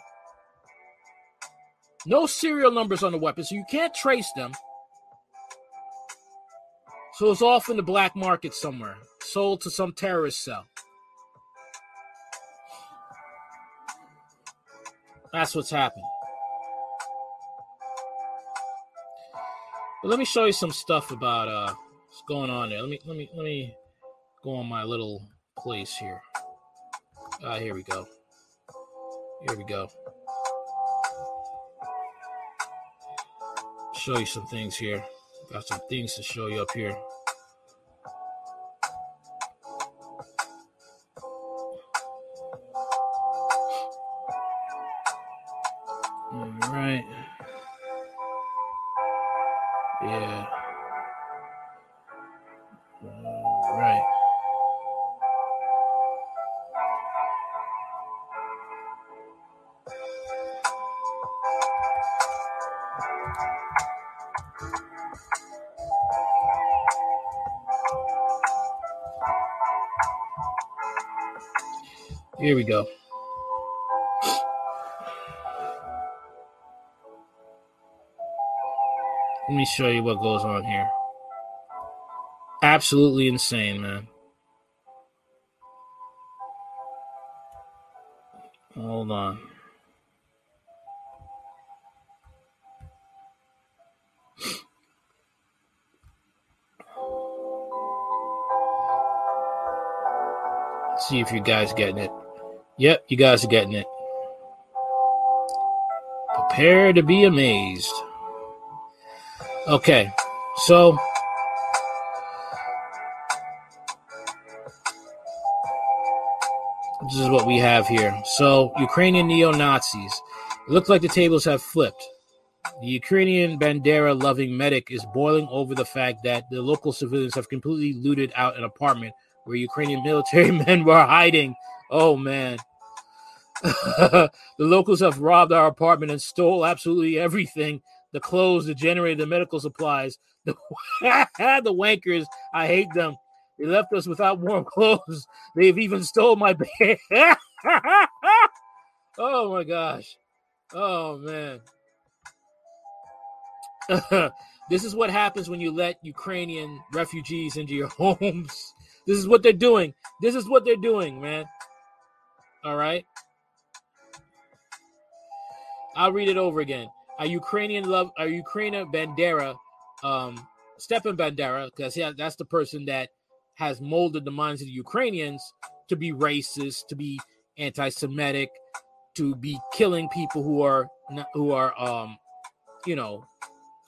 No serial numbers on the weapons, so you can't trace them. So it's off in the black market somewhere, sold to some terrorist cell. That's what's happening. But let me show you some stuff about uh what's going on there. Let me let me let me go on my little place here. Ah, here we go. Here we go. Show you some things here. Got some things to show you up here. Here we go. Let me show you what goes on here. Absolutely insane, man. Hold on. See if you guys getting it. Yep, you guys are getting it. Prepare to be amazed. Okay, so this is what we have here. So, Ukrainian neo Nazis. It looks like the tables have flipped. The Ukrainian Bandera loving medic is boiling over the fact that the local civilians have completely looted out an apartment where Ukrainian military [LAUGHS] men were hiding. Oh, man. [LAUGHS] the locals have robbed our apartment and stole absolutely everything the clothes, the generator, the medical supplies. The, [LAUGHS] the wankers, I hate them. They left us without warm [LAUGHS] clothes. They've even stole my bed. oh my gosh. Oh man. this is what happens when you let Ukrainian refugees into your homes. This is what they're doing. This is what they're doing, man. All right. I'll read it over again. A Ukrainian love, a Ukrainian Bandera, um, Stepan Bandera, because yeah, that's the person that has molded the minds of the Ukrainians to be racist, to be anti-Semitic, to be killing people who are not, who are um, you know,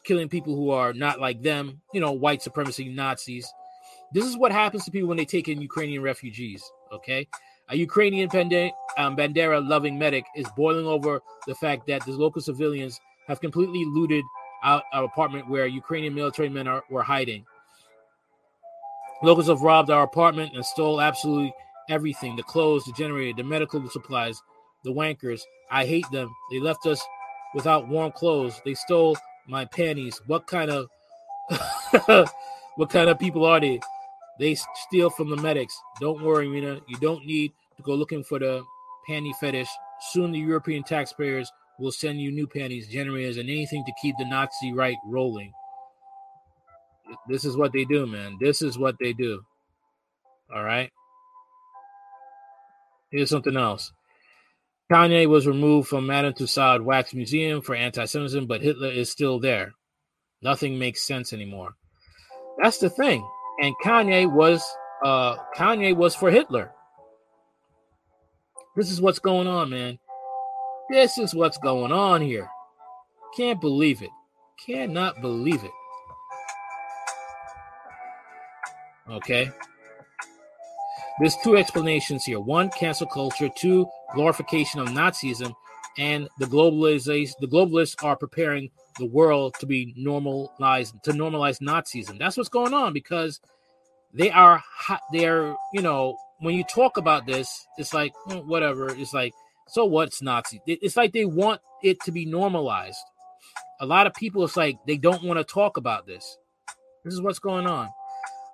killing people who are not like them, you know, white supremacy Nazis. This is what happens to people when they take in Ukrainian refugees. Okay, a Ukrainian um, Bandera loving medic is boiling over the fact that the local civilians have completely looted out our apartment where Ukrainian military men are, were hiding. Locals have robbed our apartment and stole absolutely everything the clothes, the generator, the medical supplies, the wankers. I hate them. They left us without warm clothes. They stole my panties. What kind of [LAUGHS] what kind of people are they? They steal from the medics. Don't worry, Mina. You don't need to go looking for the panty fetish. Soon the European taxpayers will send you new panties, generators, and anything to keep the Nazi right rolling. This is what they do, man. This is what they do. All right. Here's something else. Kanye was removed from Madame Tussauds Wax Museum for anti-Semitism, but Hitler is still there. Nothing makes sense anymore. That's the thing. And Kanye was uh Kanye was for Hitler. This is what's going on, man. This is what's going on here. Can't believe it. Cannot believe it. Okay. There's two explanations here. One, cancel culture. Two, glorification of Nazism. And the globalization, the globalists are preparing the world to be normalized to normalize Nazism. That's what's going on because they are they're you know when you talk about this, it's like mm, whatever. It's like so what's Nazi? It's like they want it to be normalized. A lot of people, it's like they don't want to talk about this. This is what's going on.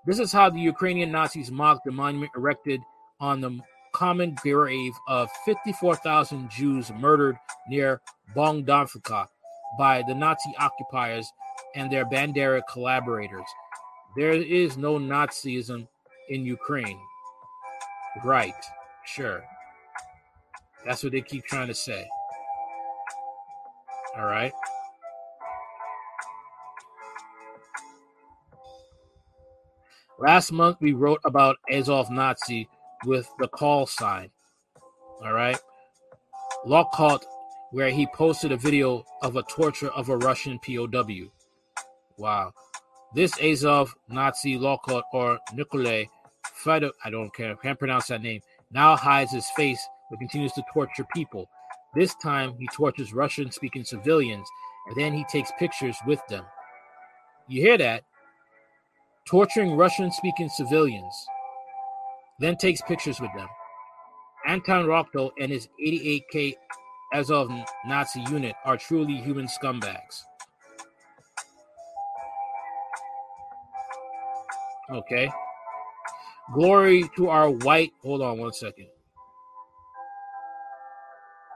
This is how the Ukrainian Nazis mocked the monument erected on the common grave of 54,000 Jews murdered near Bogdanovka by the Nazi occupiers and their Bandera collaborators. There is no Nazism in Ukraine. Right, sure. That's what they keep trying to say. All right. Last month, we wrote about Azov Nazi with the call sign. All right. Lockhart, where he posted a video of a torture of a Russian POW. Wow. This Azov Nazi Lockhart or Nikolai Fedor, I don't care, can't pronounce that name, now hides his face but continues to torture people. This time, he tortures Russian speaking civilians and then he takes pictures with them. You hear that? torturing Russian speaking civilians, then takes pictures with them. Anton Rokto and his 88K Azov Nazi unit are truly human scumbags. Okay. Glory to our white. Hold on one second.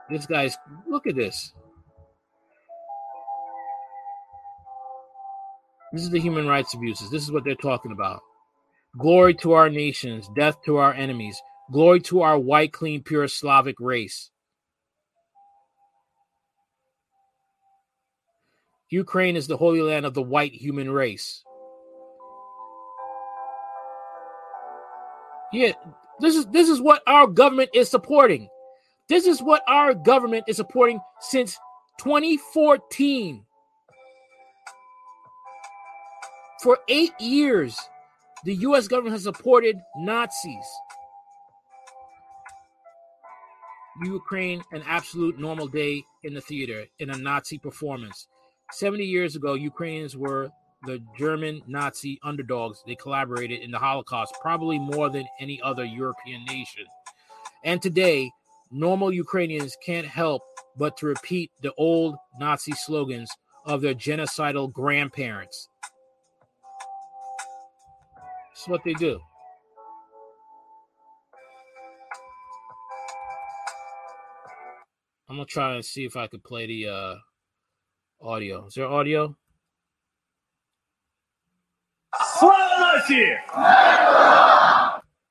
This guy's. Look at this. This is the human rights abuses. This is what they're talking about. Glory to our nations, death to our enemies, glory to our white, clean, pure Slavic race. Ukraine is the holy land of the white human race. Yeah, this is this is what our government is supporting. This is what our government is supporting since 2014. For eight years, the US government has supported Nazis. Ukraine, an absolute normal day in the theater in a Nazi performance. 70 years ago, Ukrainians were the German Nazi underdogs. They collaborated in the Holocaust, probably more than any other European nation. And today, normal Ukrainians can't help but to repeat the old Nazi slogans of their genocidal grandparents. That's what they do. I'm gonna try and see if I could play the uh, audio. Is there audio? Слава нації!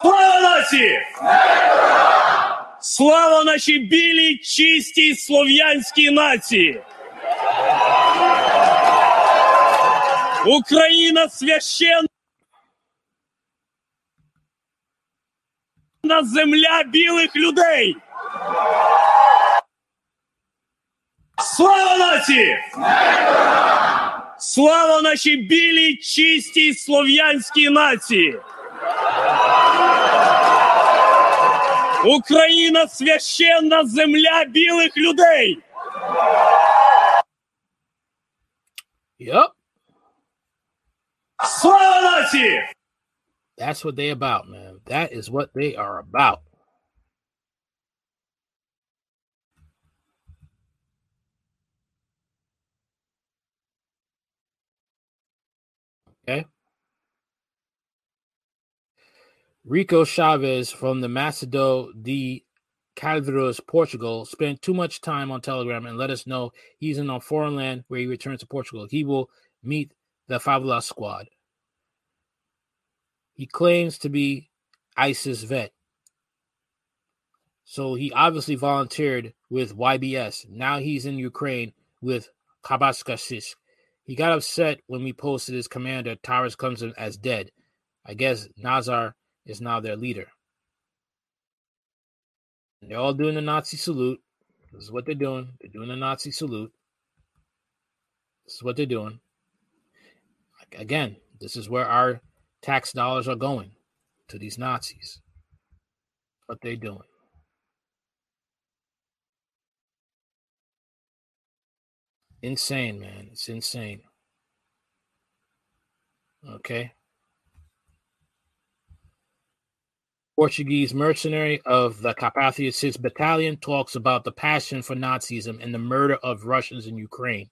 Слава нації! Слава нашій білій, чистій слов'янській нації! Україна священна! На земля білих людей. Слава нації! Слава нашій білій, чистій слов'янській нації! Україна священна земля білих людей. Yep. Слава нації! That's what they about, man. That is what they are about. Okay. Rico Chavez from the Macedo de Calvados, Portugal, spent too much time on Telegram and let us know he's in a foreign land where he returns to Portugal. He will meet the Favela squad. He claims to be ISIS vet. So he obviously volunteered with YBS. Now he's in Ukraine with Kabaskasisk. He got upset when we posted his commander, Taras Clemson, as dead. I guess Nazar is now their leader. They're all doing the Nazi salute. This is what they're doing. They're doing the Nazi salute. This is what they're doing. Again, this is where our tax dollars are going to these Nazis. What they're doing. Insane, man. It's insane. Okay. Portuguese mercenary of the Carpathian 6th Battalion talks about the passion for Nazism and the murder of Russians in Ukraine.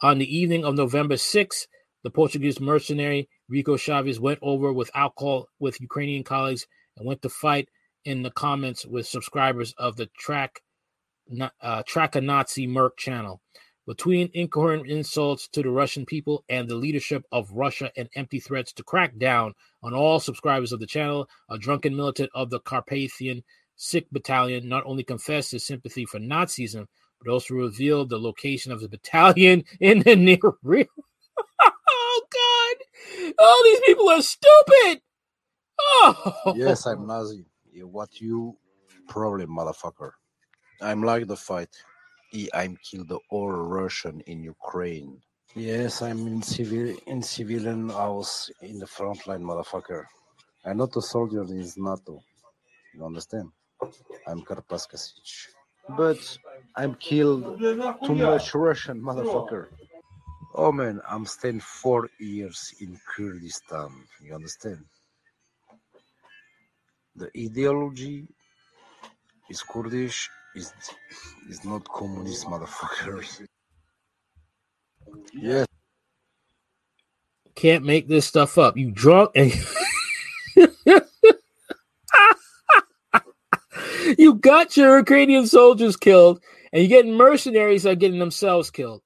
On the evening of November 6th, the Portuguese mercenary Rico Chavez went over with alcohol with Ukrainian colleagues and went to fight in the comments with subscribers of the track uh, track a Nazi Merc channel. Between incoherent insults to the Russian people and the leadership of Russia and empty threats to crack down on all subscribers of the channel, a drunken militant of the Carpathian Sixth Battalion not only confessed his sympathy for Nazism, but also revealed the location of the battalion [LAUGHS] in the near rear. [LAUGHS] oh, God. All these people are stupid. Oh. Yes, I'm oh. Nazi. What you problem, motherfucker? I'm like the fight. I'm killed all Russian in Ukraine. Yes, I'm in civil in civilian. house in the front line, motherfucker. I'm not a soldier in NATO. You understand? I'm Karpaskasich. But I'm killed too much Russian, motherfucker. Oh man, I'm staying four years in Kurdistan. You understand? The ideology is Kurdish is is not communist motherfuckers. [LAUGHS] Yes. Can't make this stuff up. You drunk and [LAUGHS] you got your Ukrainian soldiers killed, and you're getting mercenaries are getting themselves killed.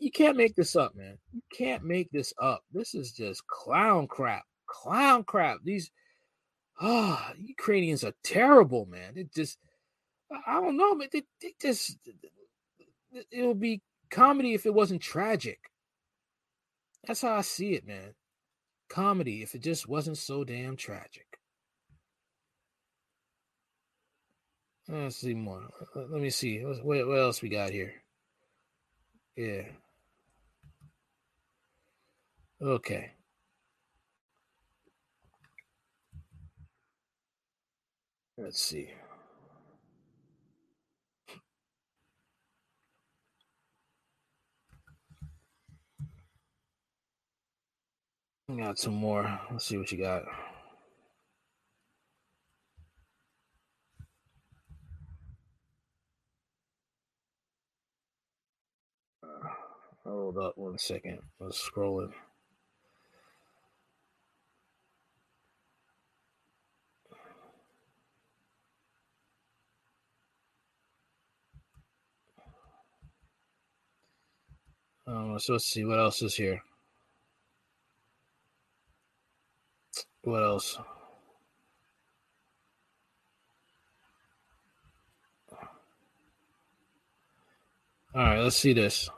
You can't make this up, man. You can't make this up. This is just clown crap. Clown crap. These ah, oh, Ukrainians are terrible, man. It just I don't know, man. They, they just it would be comedy if it wasn't tragic. That's how I see it, man. Comedy if it just wasn't so damn tragic. Let's see more. Let me see. What, what else we got here? Yeah. Okay. Let's see. Got some more. Let's see what you got. Hold up one second. Let's scroll it. Um, so let's see what else is here. What else? All right, let's see this.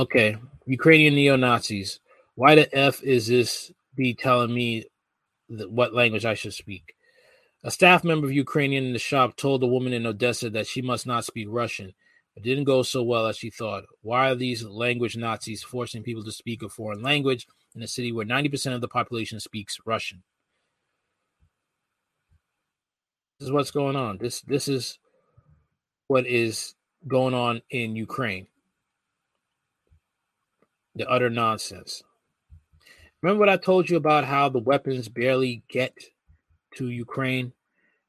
Okay, Ukrainian neo Nazis. Why the F is this be telling me what language I should speak? A staff member of Ukrainian in the shop told the woman in Odessa that she must not speak Russian. It didn't go so well as she thought. Why are these language Nazis forcing people to speak a foreign language in a city where 90% of the population speaks Russian. This is what's going on. This this is what is going on in Ukraine The utter nonsense. Remember what I told you about how the weapons barely get to Ukraine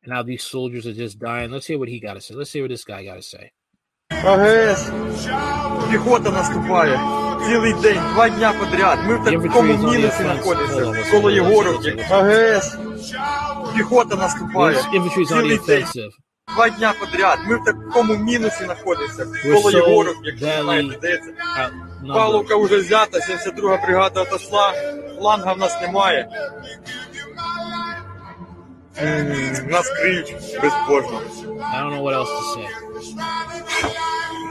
and how these soldiers are just dying? Let's hear what he got to say. Let's hear what this guy got to say. АГС, піхота наступає. цілий день, два дня подряд. Ми в такому мінусі знаходимося коло Єгоровки. АГС, піхота наступає. Цілий день. Два дня подряд. Ми в такому мінусі знаходимося коло Єгоровки, якщо ви знаєте, здається. це. Павловка вже взята, 72-га бригада отошла, фланга в нас немає. М, Нас криють безбожно. I don't know what else to say.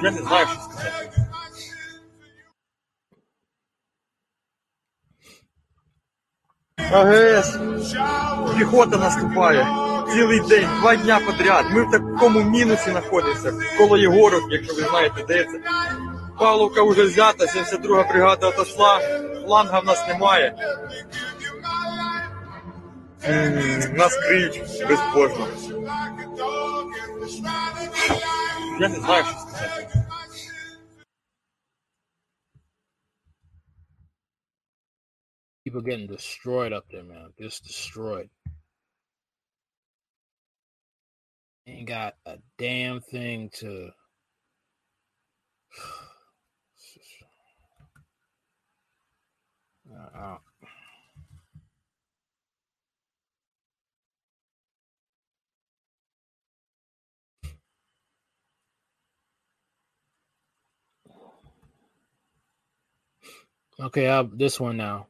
Я не знаю, що сказати. АГС. Піхота наступає. Цілий день, два дня подряд. Ми в такому мінусі знаходимося. Коло Єгоров, якщо ви знаєте, де це. Павловка вже взята, 72-га бригада отошла. Фланга в нас немає. М, Нас криють безбожно. Я не знаю, що сказати. People getting destroyed up there, man. Just destroyed. Ain't got a damn thing to. [SIGHS] Uh, Okay, uh, this one now.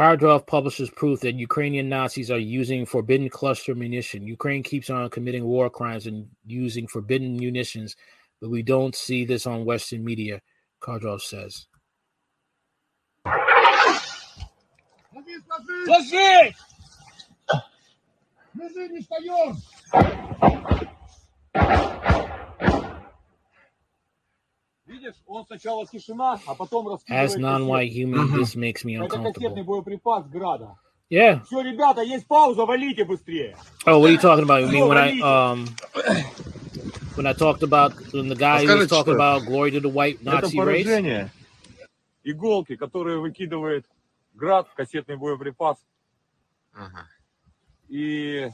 Kadyrov publishes proof that Ukrainian Nazis are using forbidden cluster munition. Ukraine keeps on committing war crimes and using forbidden munitions, but we don't see this on Western media, Kadyrov says. As раскидывает non-white кассеты. human, this makes me Это uncomfortable. кассетный боеприпас Града. Yeah. Все, ребята, есть пауза, валите быстрее. Oh, what are you talking about? You mean when I um when I talked about when the guy who was Расскажите, talking что about glory to the white Это Nazi race? поражение. Иголки, которые выкидывает Град, кассетный боеприпас. И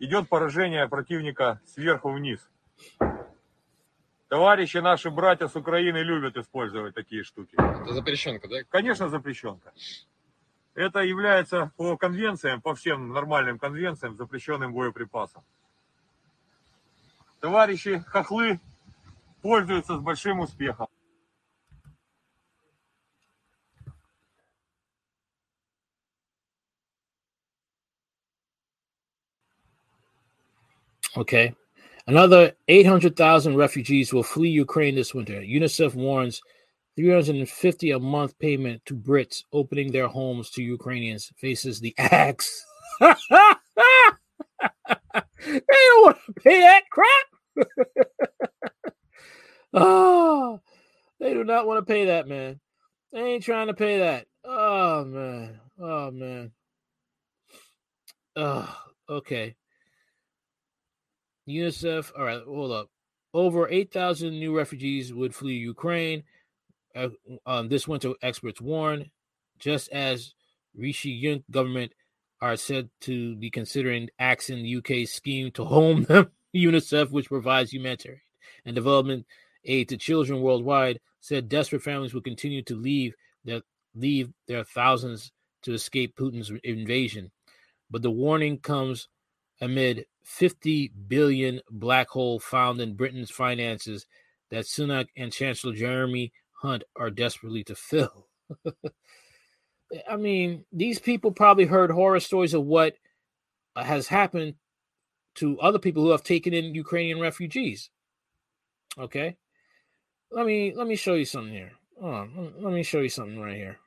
идет поражение противника сверху вниз. Товарищи наши братья с Украины любят использовать такие штуки. Это запрещенка, да? Конечно, запрещенка. Это является по конвенциям, по всем нормальным конвенциям, запрещенным боеприпасом. Товарищи хохлы пользуются с большим успехом. Okay. Another 800,000 refugees will flee Ukraine this winter. UNICEF warns 350 a month payment to Brits opening their homes to Ukrainians faces the axe. [LAUGHS] they don't want to pay that crap. oh, [LAUGHS] they do not want to pay that, man. They ain't trying to pay that. Oh, man. Oh, man. Oh, okay. UNICEF. All right, hold up. Over 8,000 new refugees would flee Ukraine. Uh, um, this winter, experts warn, just as Rishi Yunk government are said to be considering axing the UK's scheme to home them. [LAUGHS] UNICEF, which provides humanitarian and development aid to children worldwide, said desperate families will continue to leave their leave their thousands to escape Putin's invasion. But the warning comes amid 50 billion black hole found in Britain's finances that Sunak and Chancellor Jeremy Hunt are desperately to fill. [LAUGHS] I mean, these people probably heard horror stories of what has happened to other people who have taken in Ukrainian refugees. Okay? Let me let me show you something here. Hold on, let me show you something right here.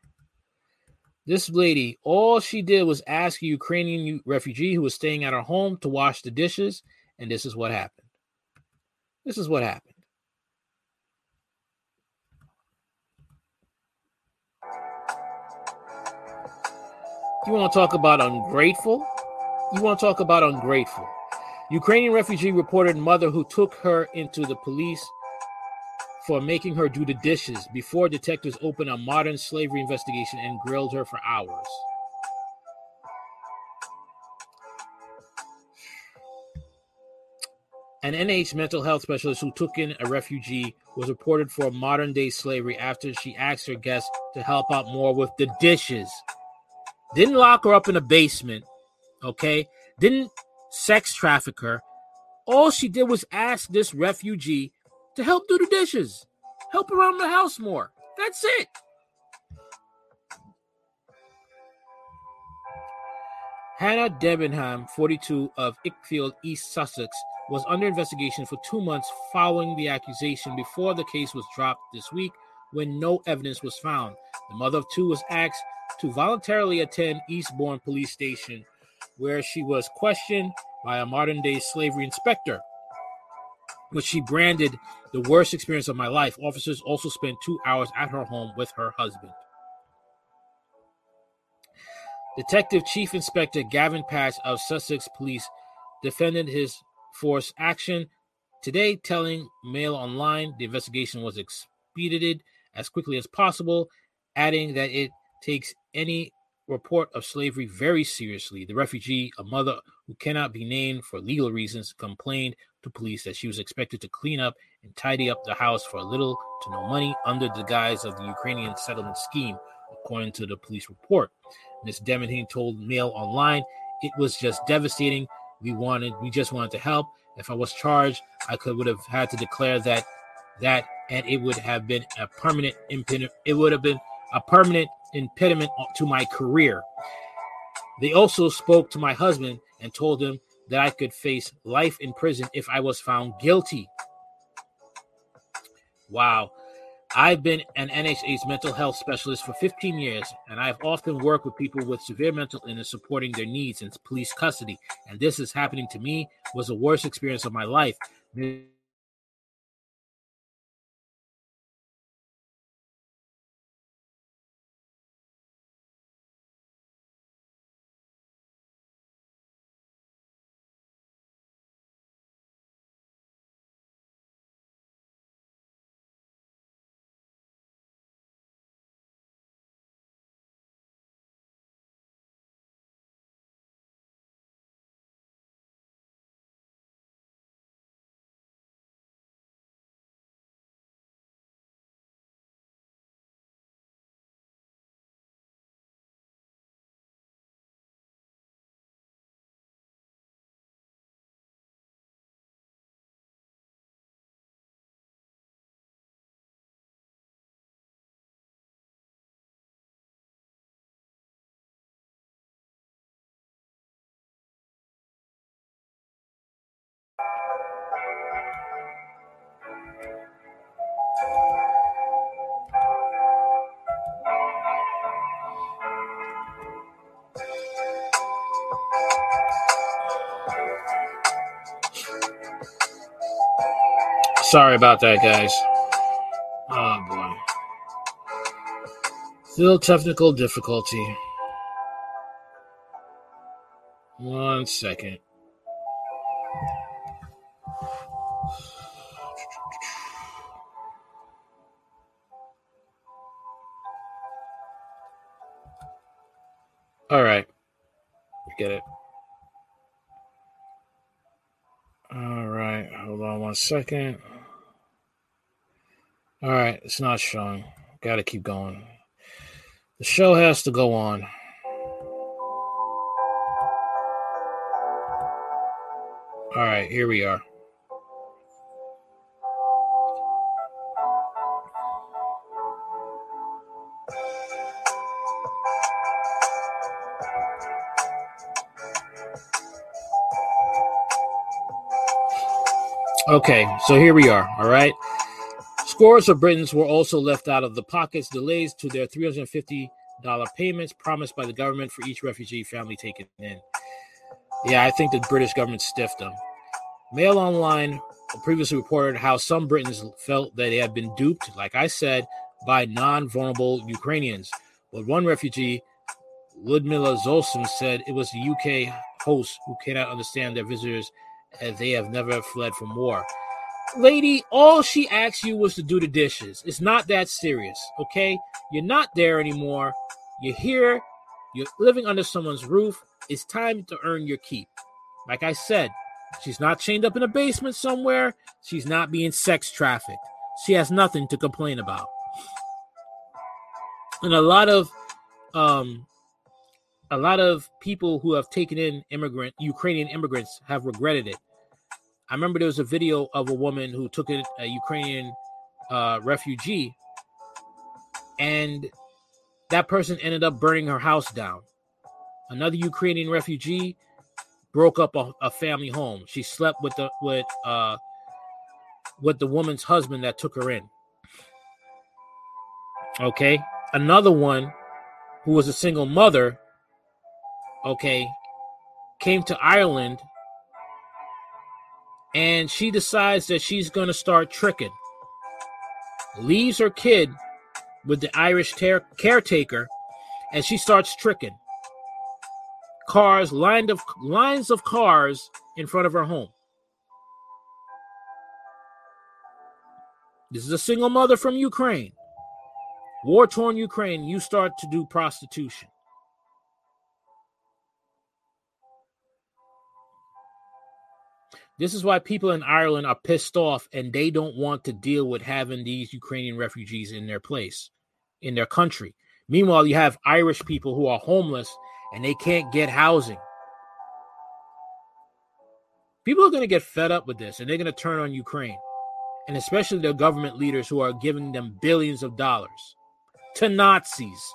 This lady, all she did was ask a Ukrainian refugee who was staying at her home to wash the dishes, and this is what happened. This is what happened. You want to talk about ungrateful? You want to talk about ungrateful? Ukrainian refugee reported mother who took her into the police for making her do the dishes before detectives opened a modern slavery investigation and grilled her for hours. An NH mental health specialist who took in a refugee was reported for modern day slavery after she asked her guests to help out more with the dishes. Didn't lock her up in a basement, okay? Didn't sex traffic her. All she did was ask this refugee to help do the dishes, help around the house more. That's it. Hannah Debenham, 42 of Uckfield, East Sussex, was under investigation for two months following the accusation before the case was dropped this week when no evidence was found. The mother of two was asked to voluntarily attend Eastbourne Police Station, where she was questioned by a modern day slavery inspector which she branded the worst experience of my life. Officers also spent two hours at her home with her husband. Detective Chief Inspector Gavin Patch of Sussex Police defended his force action today, telling Mail Online the investigation was expedited as quickly as possible, adding that it takes any report of slavery very seriously. The refugee, a mother who cannot be named for legal reasons, complained to police that she was expected to clean up and tidy up the house for a little to no money under the guise of the Ukrainian settlement scheme, according to the police report. Ms. Debenham told Mail Online, "It was just devastating. We wanted, we just wanted to help. If I was charged, I could would have had to declare that, that, and it would have been a permanent impediment. It would have been a permanent impediment to my career. They also spoke to my husband and told him that I could face life in prison if I was found guilty. Wow. I've been an NHS mental health specialist for 15 years, and I've often worked with people with severe mental illness supporting their needs in police custody. And this is happening to me was the worst experience of my life. Sorry about that, guys. Oh boy. Still technical difficulty. One second. All right. Get it. All right. Hold on one second. It's not showing. Got to keep going. The show has to go on. All right. Here we are. Okay, so here we are. All right. Scores of Britons were also left out of the pockets, delays to their $350 payments promised by the government for each refugee family taken in. Yeah, I think the British government stiffed them. Mail Online previously reported how some Britons felt that they had been duped, like I said, by non vulnerable Ukrainians. But one refugee, Ludmila Zolson, said it was the UK hosts who cannot understand their visitors as they have never fled from war. Lady, all she asked you was to do the dishes. It's not that serious, okay? You're not there anymore. You're here. You're living under someone's roof. It's time to earn your keep. Like I said, she's not chained up in a basement somewhere. She's not being sex trafficked. She has nothing to complain about. And a lot of um a lot of people who have taken in immigrant Ukrainian immigrants have regretted it. I remember there was a video of a woman who took in a Ukrainian uh, refugee, and that person ended up burning her house down. Another Ukrainian refugee broke up a, a family home. She slept with the with uh with the woman's husband that took her in. Okay. Another one who was a single mother, okay, came to Ireland and she decides that she's going to start tricking. Leaves her kid with the Irish ter- caretaker and she starts tricking. Cars lined of lines of cars in front of her home. This is a single mother from Ukraine. War torn Ukraine, you start to do prostitution. This is why people in Ireland are pissed off and they don't want to deal with having these Ukrainian refugees in their place, in their country. Meanwhile, you have Irish people who are homeless and they can't get housing. People are going to get fed up with this and they're going to turn on Ukraine, and especially the government leaders who are giving them billions of dollars to Nazis.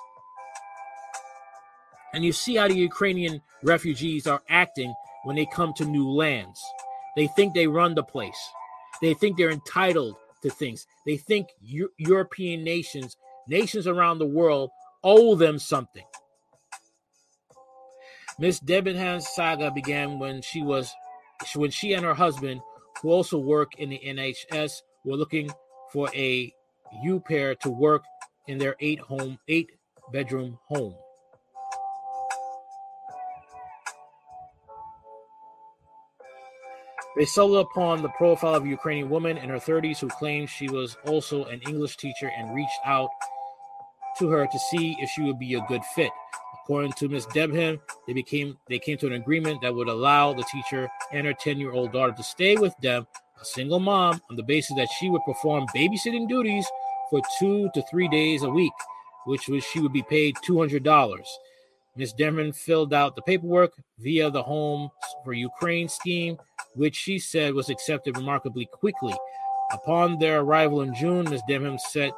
And you see how the Ukrainian refugees are acting when they come to new lands. They think they run the place. They think they're entitled to things. They think European nations, nations around the world, owe them something. Miss Debenham's saga began when she was when she and her husband, who also work in the NHS, were looking for a U pair to work in their eight home eight bedroom home. They stumbled upon the profile of a Ukrainian woman in her 30s who claimed she was also an English teacher and reached out to her to see if she would be a good fit. According to Miss Debham, they became they came to an agreement that would allow the teacher and her 10-year-old daughter to stay with them, a single mom, on the basis that she would perform babysitting duties for two to three days a week, which was she would be paid $200. Ms. Demerman filled out the paperwork via the Home for Ukraine scheme, which she said was accepted remarkably quickly. Upon their arrival in June, Ms. Demerman set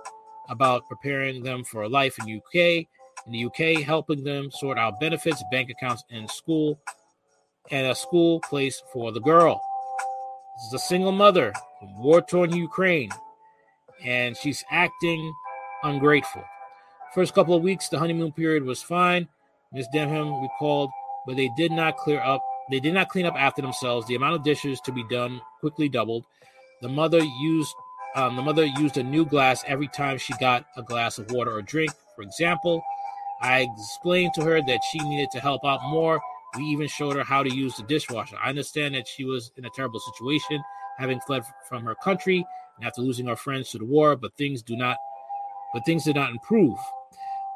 about preparing them for a life in UK, in the UK, helping them sort out benefits, bank accounts, and school, and a school place for the girl. This is a single mother from war-torn Ukraine, and she's acting ungrateful. First couple of weeks, the honeymoon period was fine. Miss Denham recalled, but they did not clear up. They did not clean up after themselves. The amount of dishes to be done quickly doubled. The mother used um, the mother used a new glass every time she got a glass of water or drink. For example, I explained to her that she needed to help out more. We even showed her how to use the dishwasher. I understand that she was in a terrible situation, having fled from her country and after losing her friends to the war, but things do not but things did not improve.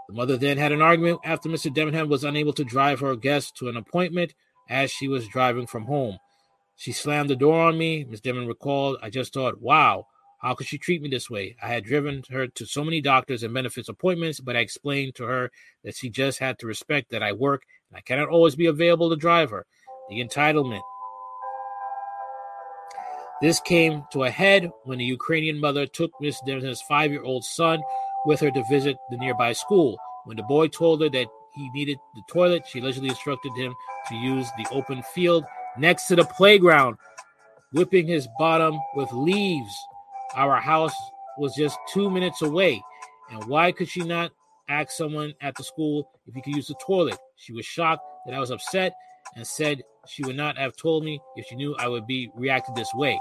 The mother then had an argument after Mr. Debenham was unable to drive her guest to an appointment as she was driving from home. She slammed the door on me. Miss Debenham recalled, I just thought, wow, how could she treat me this way? I had driven her to so many doctors and benefits appointments, but I explained to her that she just had to respect that I work and I cannot always be available to drive her. The entitlement. This came to a head when the Ukrainian mother took Miss Debenham's five year old son with her to visit the nearby school. When the boy told her that he needed the toilet, she allegedly instructed him to use the open field next to the playground, whipping his bottom with leaves. Our house was just two minutes away. And why could she not ask someone at the school if he could use the toilet? She was shocked that I was upset and said she would not have told me if she knew I would be reacted this way.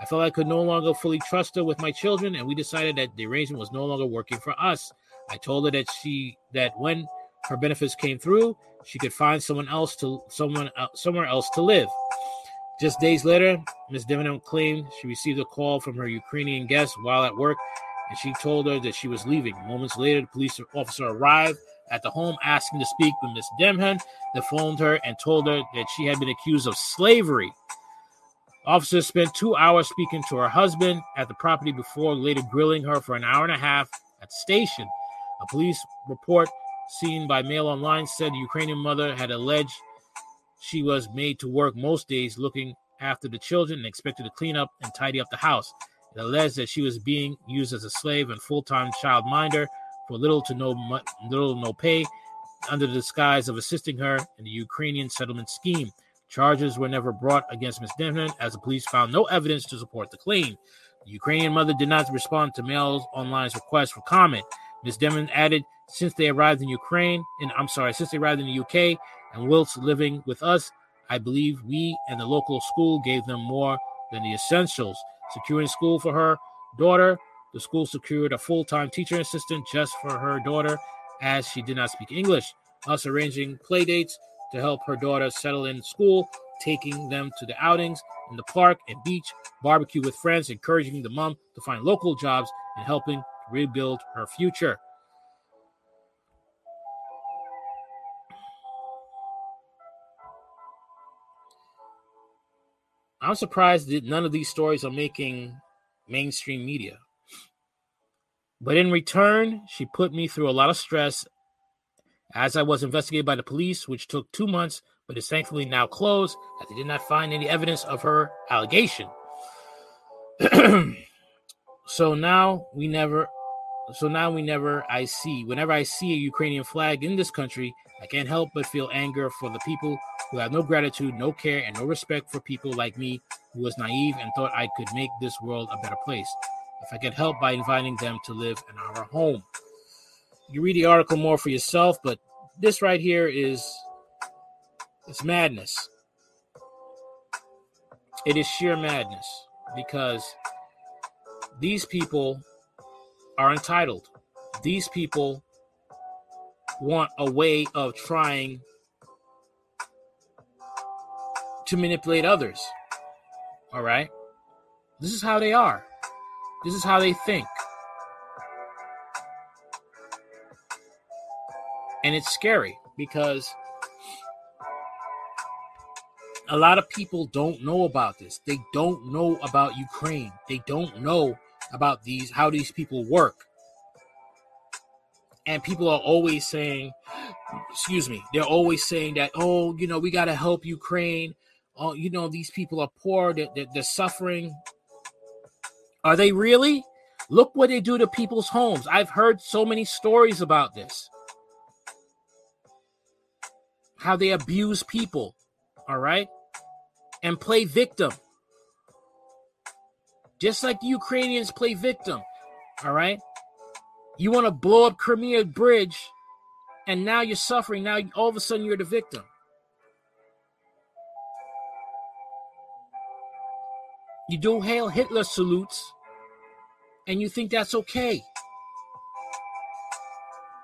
I felt I could no longer fully trust her with my children, and we decided that the arrangement was no longer working for us. I told her that she that when her benefits came through, she could find someone else to someone uh, somewhere else to live. Just days later, Ms. Debenham claimed she received a call from her Ukrainian guest while at work, and she told her that she was leaving. Moments later, the police officer arrived at the home asking to speak with Ms. Demhan. They phoned her and told her that she had been accused of slavery. Officers spent two hours speaking to her husband at the property before later grilling her for an hour and a half at the station. A police report seen by Mail Online said the Ukrainian mother had alleged she was made to work most days looking after the children and expected to clean up and tidy up the house. It alleged that she was being used as a slave and full-time childminder for little to no little no pay. under the disguise of assisting her in the Ukrainian settlement scheme. Charges were never brought against Ms. Demon as the police found no evidence to support the claim. The Ukrainian mother did not respond to Mail Online's request for comment. Ms. Demon added, since they arrived in Ukraine, and I'm sorry, since they arrived in the UK and whilst living with us, I believe we and the local school gave them more than the essentials. Securing school for her daughter, the school secured a full time teacher assistant just for her daughter as she did not speak English, us arranging play dates to help her daughter settle in school, taking them to the outings in the park and beach, barbecue with friends, encouraging the mom to find local jobs, and helping rebuild her future. I'm surprised that none of these stories are making mainstream media. But in return, she put me through a lot of stress as I was investigated by the police, which took two months, but is thankfully now closed as they did not find any evidence of her allegation. [CLEARS THROAT] so now we never so now we never I see whenever I see a Ukrainian flag in this country, I can't help but feel anger for the people who have no gratitude, no care, and no respect for people like me who was naive and thought I could make this world a better place. If I could help by inviting them to live in our home. You read the article more for yourself, but this right here is it's madness. It is sheer madness because these people are entitled. These people want a way of trying to manipulate others. All right? This is how they are. This is how they think. And it's scary because a lot of people don't know about this. They don't know about Ukraine. They don't know about these how these people work. And people are always saying, excuse me, they're always saying that, oh, you know, we got to help Ukraine. Oh, you know, these people are poor, they're, they're, they're suffering. Are they really? Look what they do to people's homes. I've heard so many stories about this. How they abuse people, all right? And play victim. Just like the Ukrainians play victim, all right? You want to blow up Crimea Bridge, and now you're suffering. Now all of a sudden you're the victim. You do hail Hitler salutes, and you think that's okay.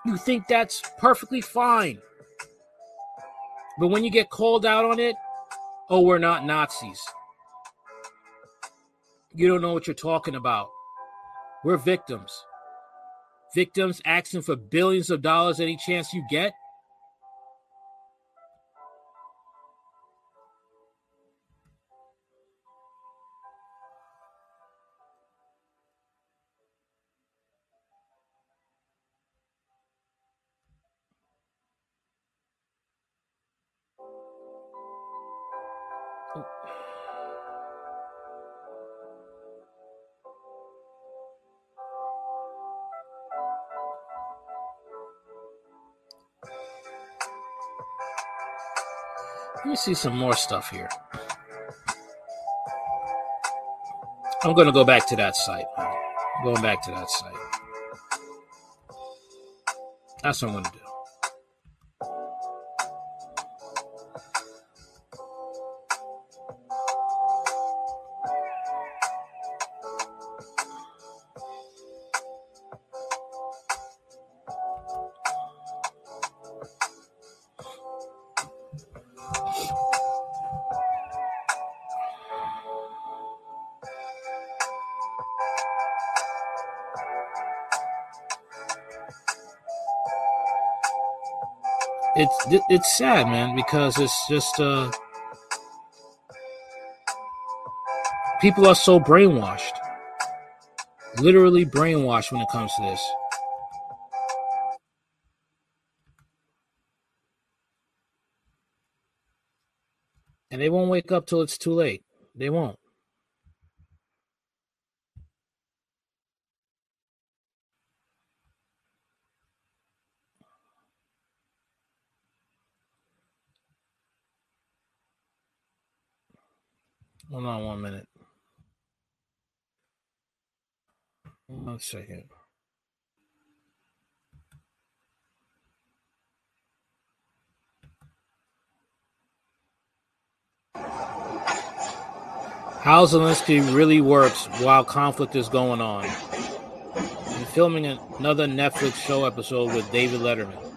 You think that's perfectly fine. But when you get called out on it, oh, we're not Nazis. You don't know what you're talking about. We're victims. Victims asking for billions of dollars any chance you get. See some more stuff here. I'm going to go back to that site. I'm going back to that site. That's what I'm going to do. It's it's sad, man, because it's just uh people are so brainwashed. Literally brainwashed when it comes to this. And they won't wake up till it's too late. They won't. Hold on one minute. One second. How Zelensky really works while conflict is going on. And filming another Netflix show episode with David Letterman.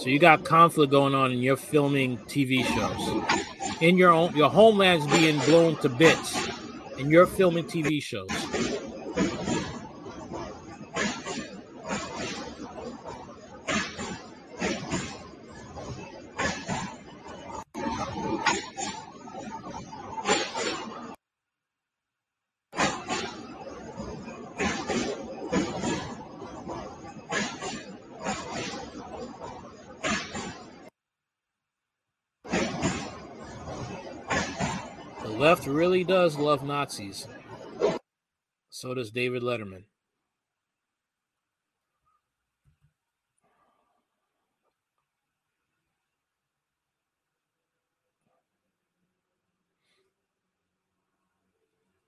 So you got conflict going on and you're filming TV shows. In your own your homeland's being blown to bits and you're filming TV shows. The left really does love Nazis. So does David Letterman.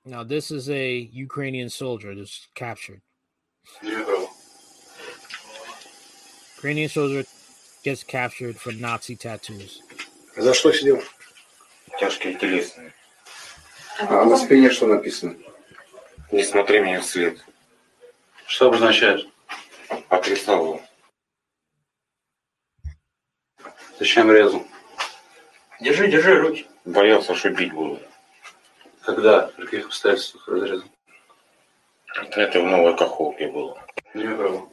Now, this is a Ukrainian soldier that's captured. Ukrainian soldier gets captured for Nazi tattoos. За что сидел? Тяжкие телесные. А на спине что написано? Не смотри мне вслед. Что обозначает? Потрясал его. Зачем резал? Держи, держи руки. Боялся, что бить буду. Когда? При каких обстоятельствах разрезал? Это в новой каховке было. Не права.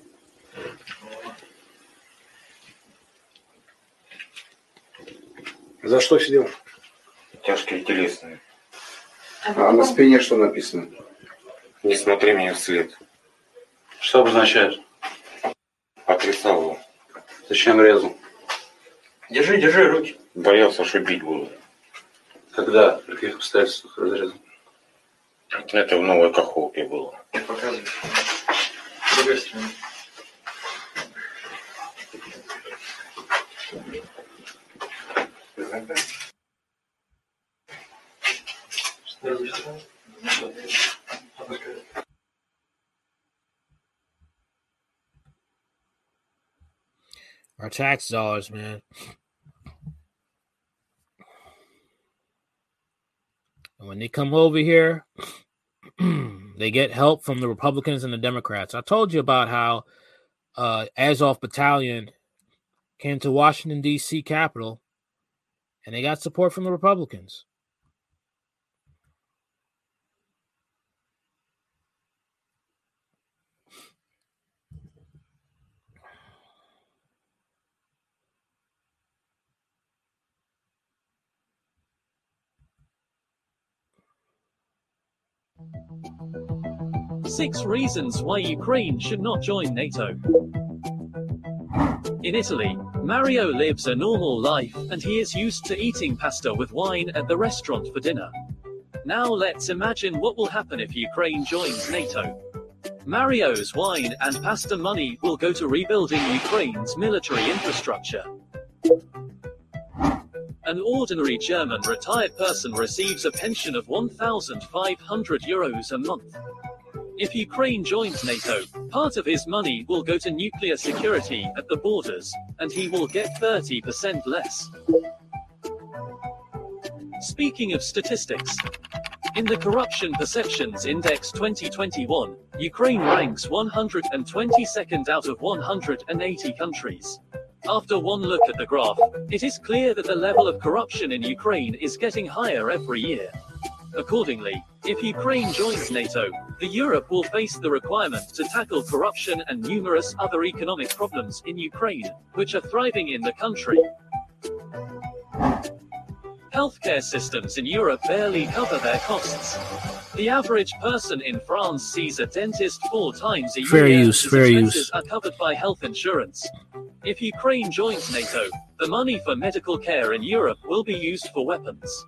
За что сидел? Тяжкие телесные. А на спине что написано? Не смотри мне вслед. Что обозначает? Потрясал его. Зачем резал? Держи, держи руки. Боялся, что бить буду. Когда? При каких обстоятельствах разрезал? Это в новой каховке было. Показывай. Our tax dollars, man. And when they come over here, [CLEARS THROAT] they get help from the Republicans and the Democrats. I told you about how uh, Azov Battalion came to Washington, D.C. Capitol, and they got support from the Republicans. Six reasons why Ukraine should not join NATO. In Italy, Mario lives a normal life and he is used to eating pasta with wine at the restaurant for dinner. Now let's imagine what will happen if Ukraine joins NATO. Mario's wine and pasta money will go to rebuilding Ukraine's military infrastructure. An ordinary German retired person receives a pension of 1,500 euros a month. If Ukraine joins NATO, part of his money will go to nuclear security at the borders, and he will get 30% less. Speaking of statistics, in the Corruption Perceptions Index 2021, Ukraine ranks 122nd out of 180 countries. After one look at the graph, it is clear that the level of corruption in Ukraine is getting higher every year. Accordingly, if Ukraine joins NATO, the Europe will face the requirement to tackle corruption and numerous other economic problems in Ukraine, which are thriving in the country. Healthcare systems in Europe barely cover their costs. The average person in France sees a dentist four times a year. Fair year. use, fair expenses use. are covered by health insurance. If Ukraine joins NATO, the money for medical care in Europe will be used for weapons.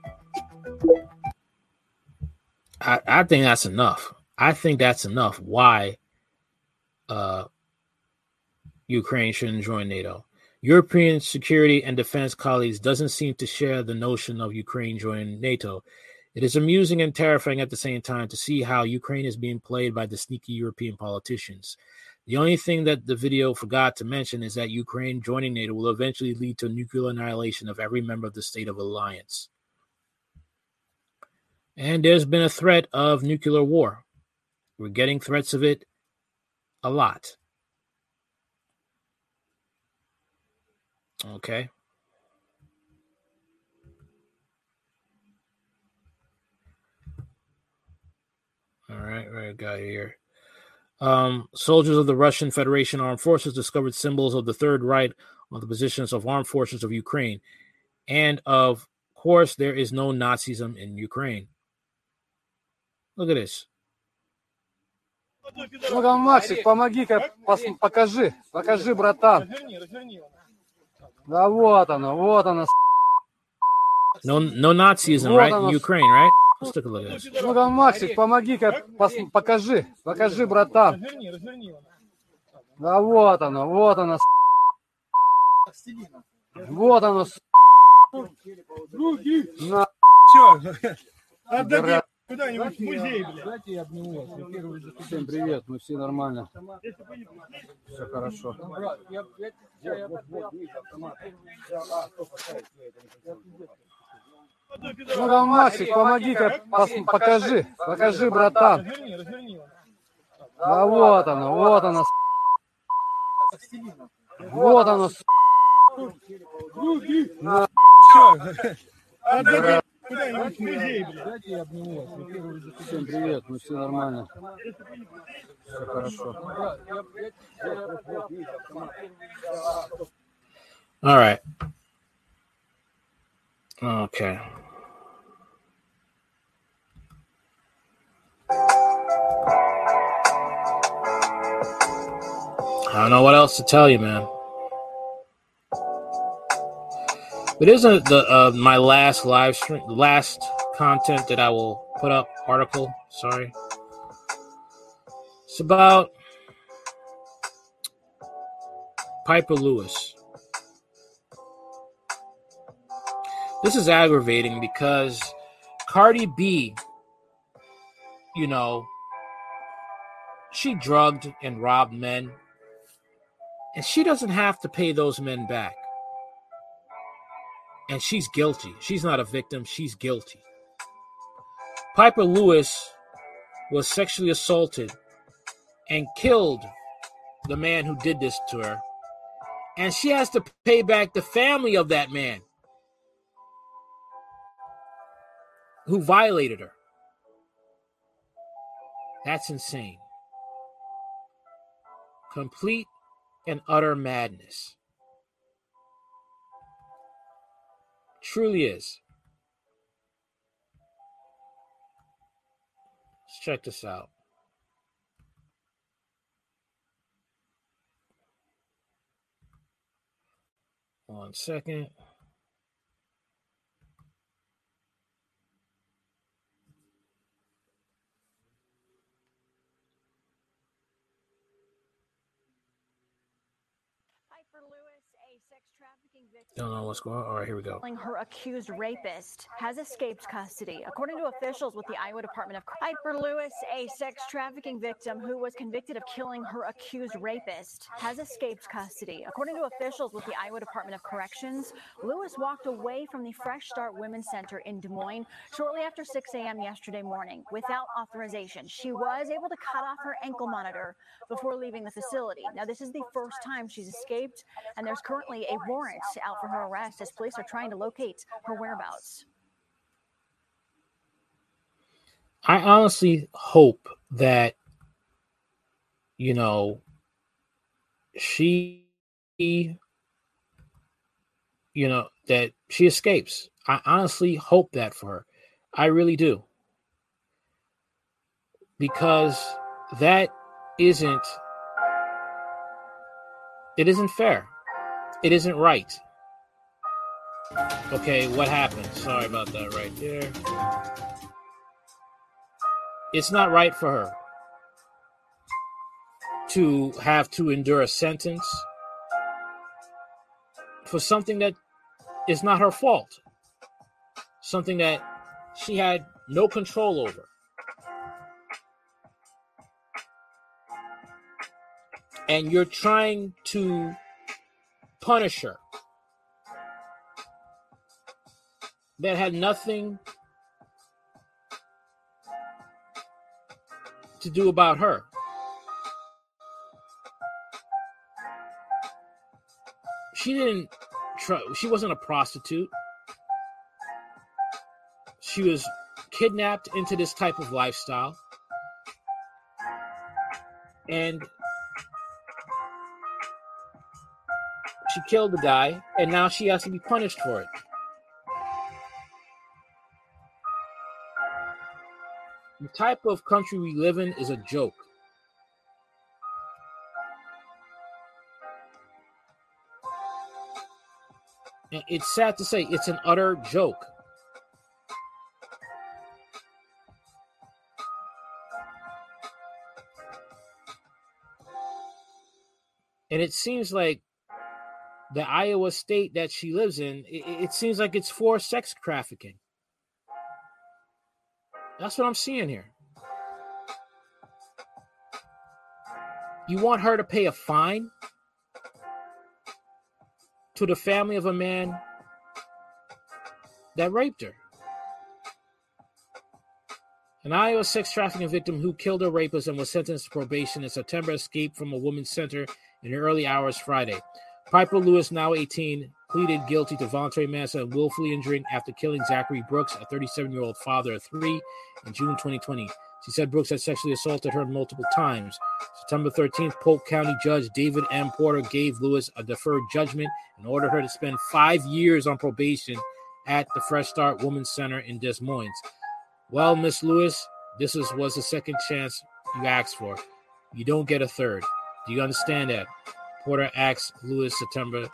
I, I think that's enough. I think that's enough. Why uh Ukraine shouldn't join NATO. European security and defense colleagues doesn't seem to share the notion of Ukraine joining NATO. It is amusing and terrifying at the same time to see how Ukraine is being played by the sneaky European politicians. The only thing that the video forgot to mention is that Ukraine joining NATO will eventually lead to nuclear annihilation of every member of the state of alliance. And there's been a threat of nuclear war. We're getting threats of it a lot. Okay. All right, right, got here. Um, soldiers of the Russian Federation Armed Forces discovered symbols of the Third Reich on the positions of armed forces of Ukraine. And of course, there is no Nazism in Ukraine. Look at this. Ну-ка, Максик, помоги-ка, покажи, покажи, братан. Да вот оно, вот оно. No, no Nazism, Вот right? оно. In Ukraine, right? Let's take a look at this. Ну-ка, Максик, помоги-ка, покажи, покажи, братан. Да вот оно, вот оно. Вот оно. На. Все, отдадим. Куда-нибудь в музей, блядь. Знаете, я обниму вас. Я первый за Всем привет, мы все нормально. Все хорошо. Ну, там Максик, помоги покажи, покажи, братан. А разверни. Да вот оно, вот оно. Вот оно. Ну, ты. отдадим куда-нибудь в музей, блядь. Дайте я обниму вас. Я первый же Всем привет, мы все нормально. Все хорошо. All right. Okay. I don't know what else to tell you, man. It isn't the uh, my last live stream, last content that I will put up article. Sorry, it's about Pieper Lewis. This is aggravating because Cardi B, you know, she drugged and robbed men, and she doesn't have to pay those men back. And she's guilty. She's not a victim, she's guilty. Pieper Lewis was sexually assaulted and killed the man who did this to her. And she has to pay back the family of that man who violated her. That's insane. Complete and utter madness. Truly is. Let's check this out. One second. Don't know what's going on. All right, here we go. Her accused rapist has escaped custody. According to officials with the Iowa Department of Pieper Lewis, a sex trafficking victim who was convicted of killing her accused rapist, has escaped custody. According to officials with the Iowa Department of Corrections, Lewis walked away from the Fresh Start Women's Center in Des Moines shortly after 6 a.m. yesterday morning without authorization. She was able to cut off her ankle monitor before leaving the facility. Now, this is the first time she's escaped, and there's currently a warrant out for her arrest as police are trying to locate her whereabouts. I honestly hope that you know she you know that she escapes. I honestly hope that for her. I really do. Because that isn't it isn't fair. It isn't right. Okay, what happened? Sorry about that right there. It's not right for her to have to endure a sentence for something that is not her fault, something that she had no control over. And you're trying to punish her. That had nothing to do about her. She didn't try, she wasn't a prostitute. She was kidnapped into this type of lifestyle. And she killed the guy, and now she has to be punished for it. Type of country we live in is a joke. And it's sad to say, it's an utter joke. And it seems like the Iowa state that she lives in, it, it seems like it's for sex trafficking. That's what I'm seeing here. You want her to pay a fine to the family of a man that raped her. An Iowa sex trafficking victim who killed her rapist and was sentenced to probation in September escaped from a women's center in the early hours Friday. Pieper Lewis, now 18, pleaded guilty to voluntary manslaughter and willfully injuring after killing Zachary Brooks, a 37 year old father of three, in June 2020. She said Brooks had sexually assaulted her multiple times. September 13th, Polk County Judge David M. Porter gave Lewis a deferred judgment and ordered her to spend five years on probation at the Fresh Start Women's Center in Des Moines. Well, Miss Lewis, this is, was the second chance you asked for. You don't get a third. Do you understand that? Porter asked Lewis September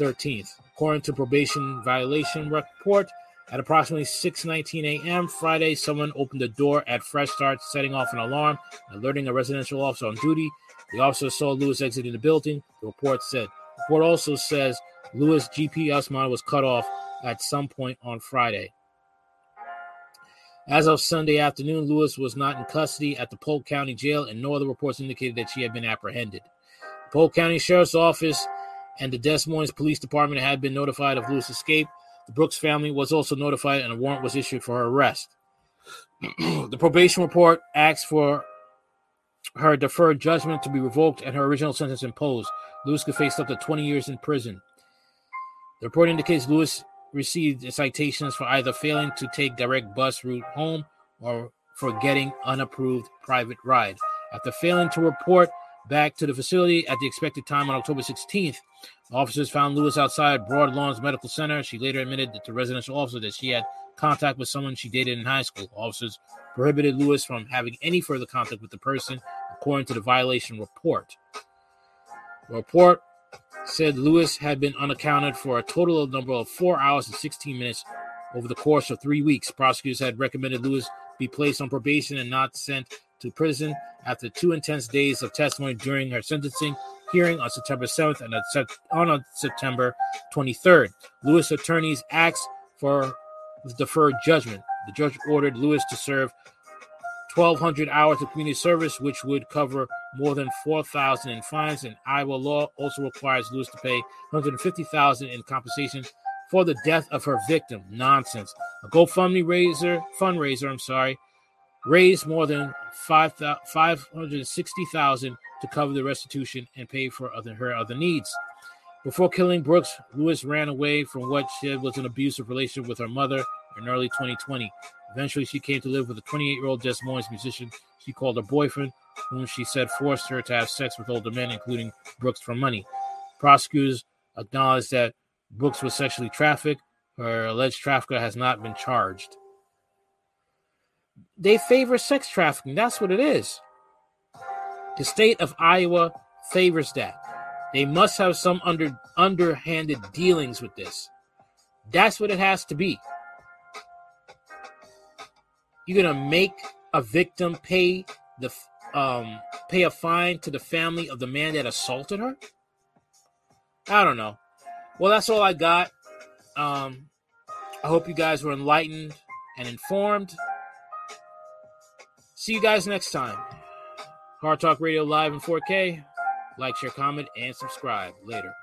13th. According to probation violation report, at approximately 6:19 a.m. Friday, someone opened the door at Fresh Start, setting off an alarm, alerting a residential officer on duty. The officer saw Lewis exiting the building. The report said. The report also says Lewis' GPS monitor was cut off at some point on Friday. As of Sunday afternoon, Lewis was not in custody at the Polk County Jail, and no other reports indicated that she had been apprehended. The Polk County Sheriff's Office and the Des Moines Police Department had been notified of Lewis' escape. The Brooks family was also notified, and a warrant was issued for her arrest. [CLEARS THROAT] the probation report asks for her deferred judgment to be revoked and her original sentence imposed. Lewis could face up to 20 years in prison. The report indicates Lewis received citations for either failing to take direct bus route home or for getting unapproved private ride. After failing to report back to the facility at the expected time on October 16th, officers found Lewis outside Broadlawns Medical Center. She later admitted to residential officer that she had contact with someone she dated in high school. Officers prohibited Lewis from having any further contact with the person, according to the violation report. The report said Lewis had been unaccounted for a total of number of four hours and 16 minutes over the course of three weeks. Prosecutors had recommended Lewis be placed on probation and not sent to prison after two intense days of testimony during her sentencing hearing on September 7th and on September 23rd. Lewis attorneys asked for deferred judgment. The judge ordered Lewis to serve 1,200 hours of community service, which would cover more than 4,000 in fines. And Iowa law also requires Lewis to pay 150,000 in compensation for the death of her victim. Nonsense. A GoFundMe raiser fundraiser, I'm sorry, raised more than 560,000 to cover the restitution and pay for other, her other needs. Before killing Brooks, Lewis ran away from what she said was an abusive relationship with her mother in early 2020. Eventually, she came to live with a 28 year old Des Moines musician she called her boyfriend, whom she said forced her to have sex with older men, including Brooks, for money. Prosecutors acknowledged that Brooks was sexually trafficked. Her alleged trafficker has not been charged. They favor sex trafficking. That's what it is. The state of Iowa favors that. They must have some under underhanded dealings with this. That's what it has to be. You're gonna make a victim pay the um pay a fine to the family of the man that assaulted her. I don't know. Well, that's all I got. Um, I hope you guys were enlightened and informed. See you guys next time. Hard Talk Radio live in 4K. Like, share, comment, and subscribe. Later.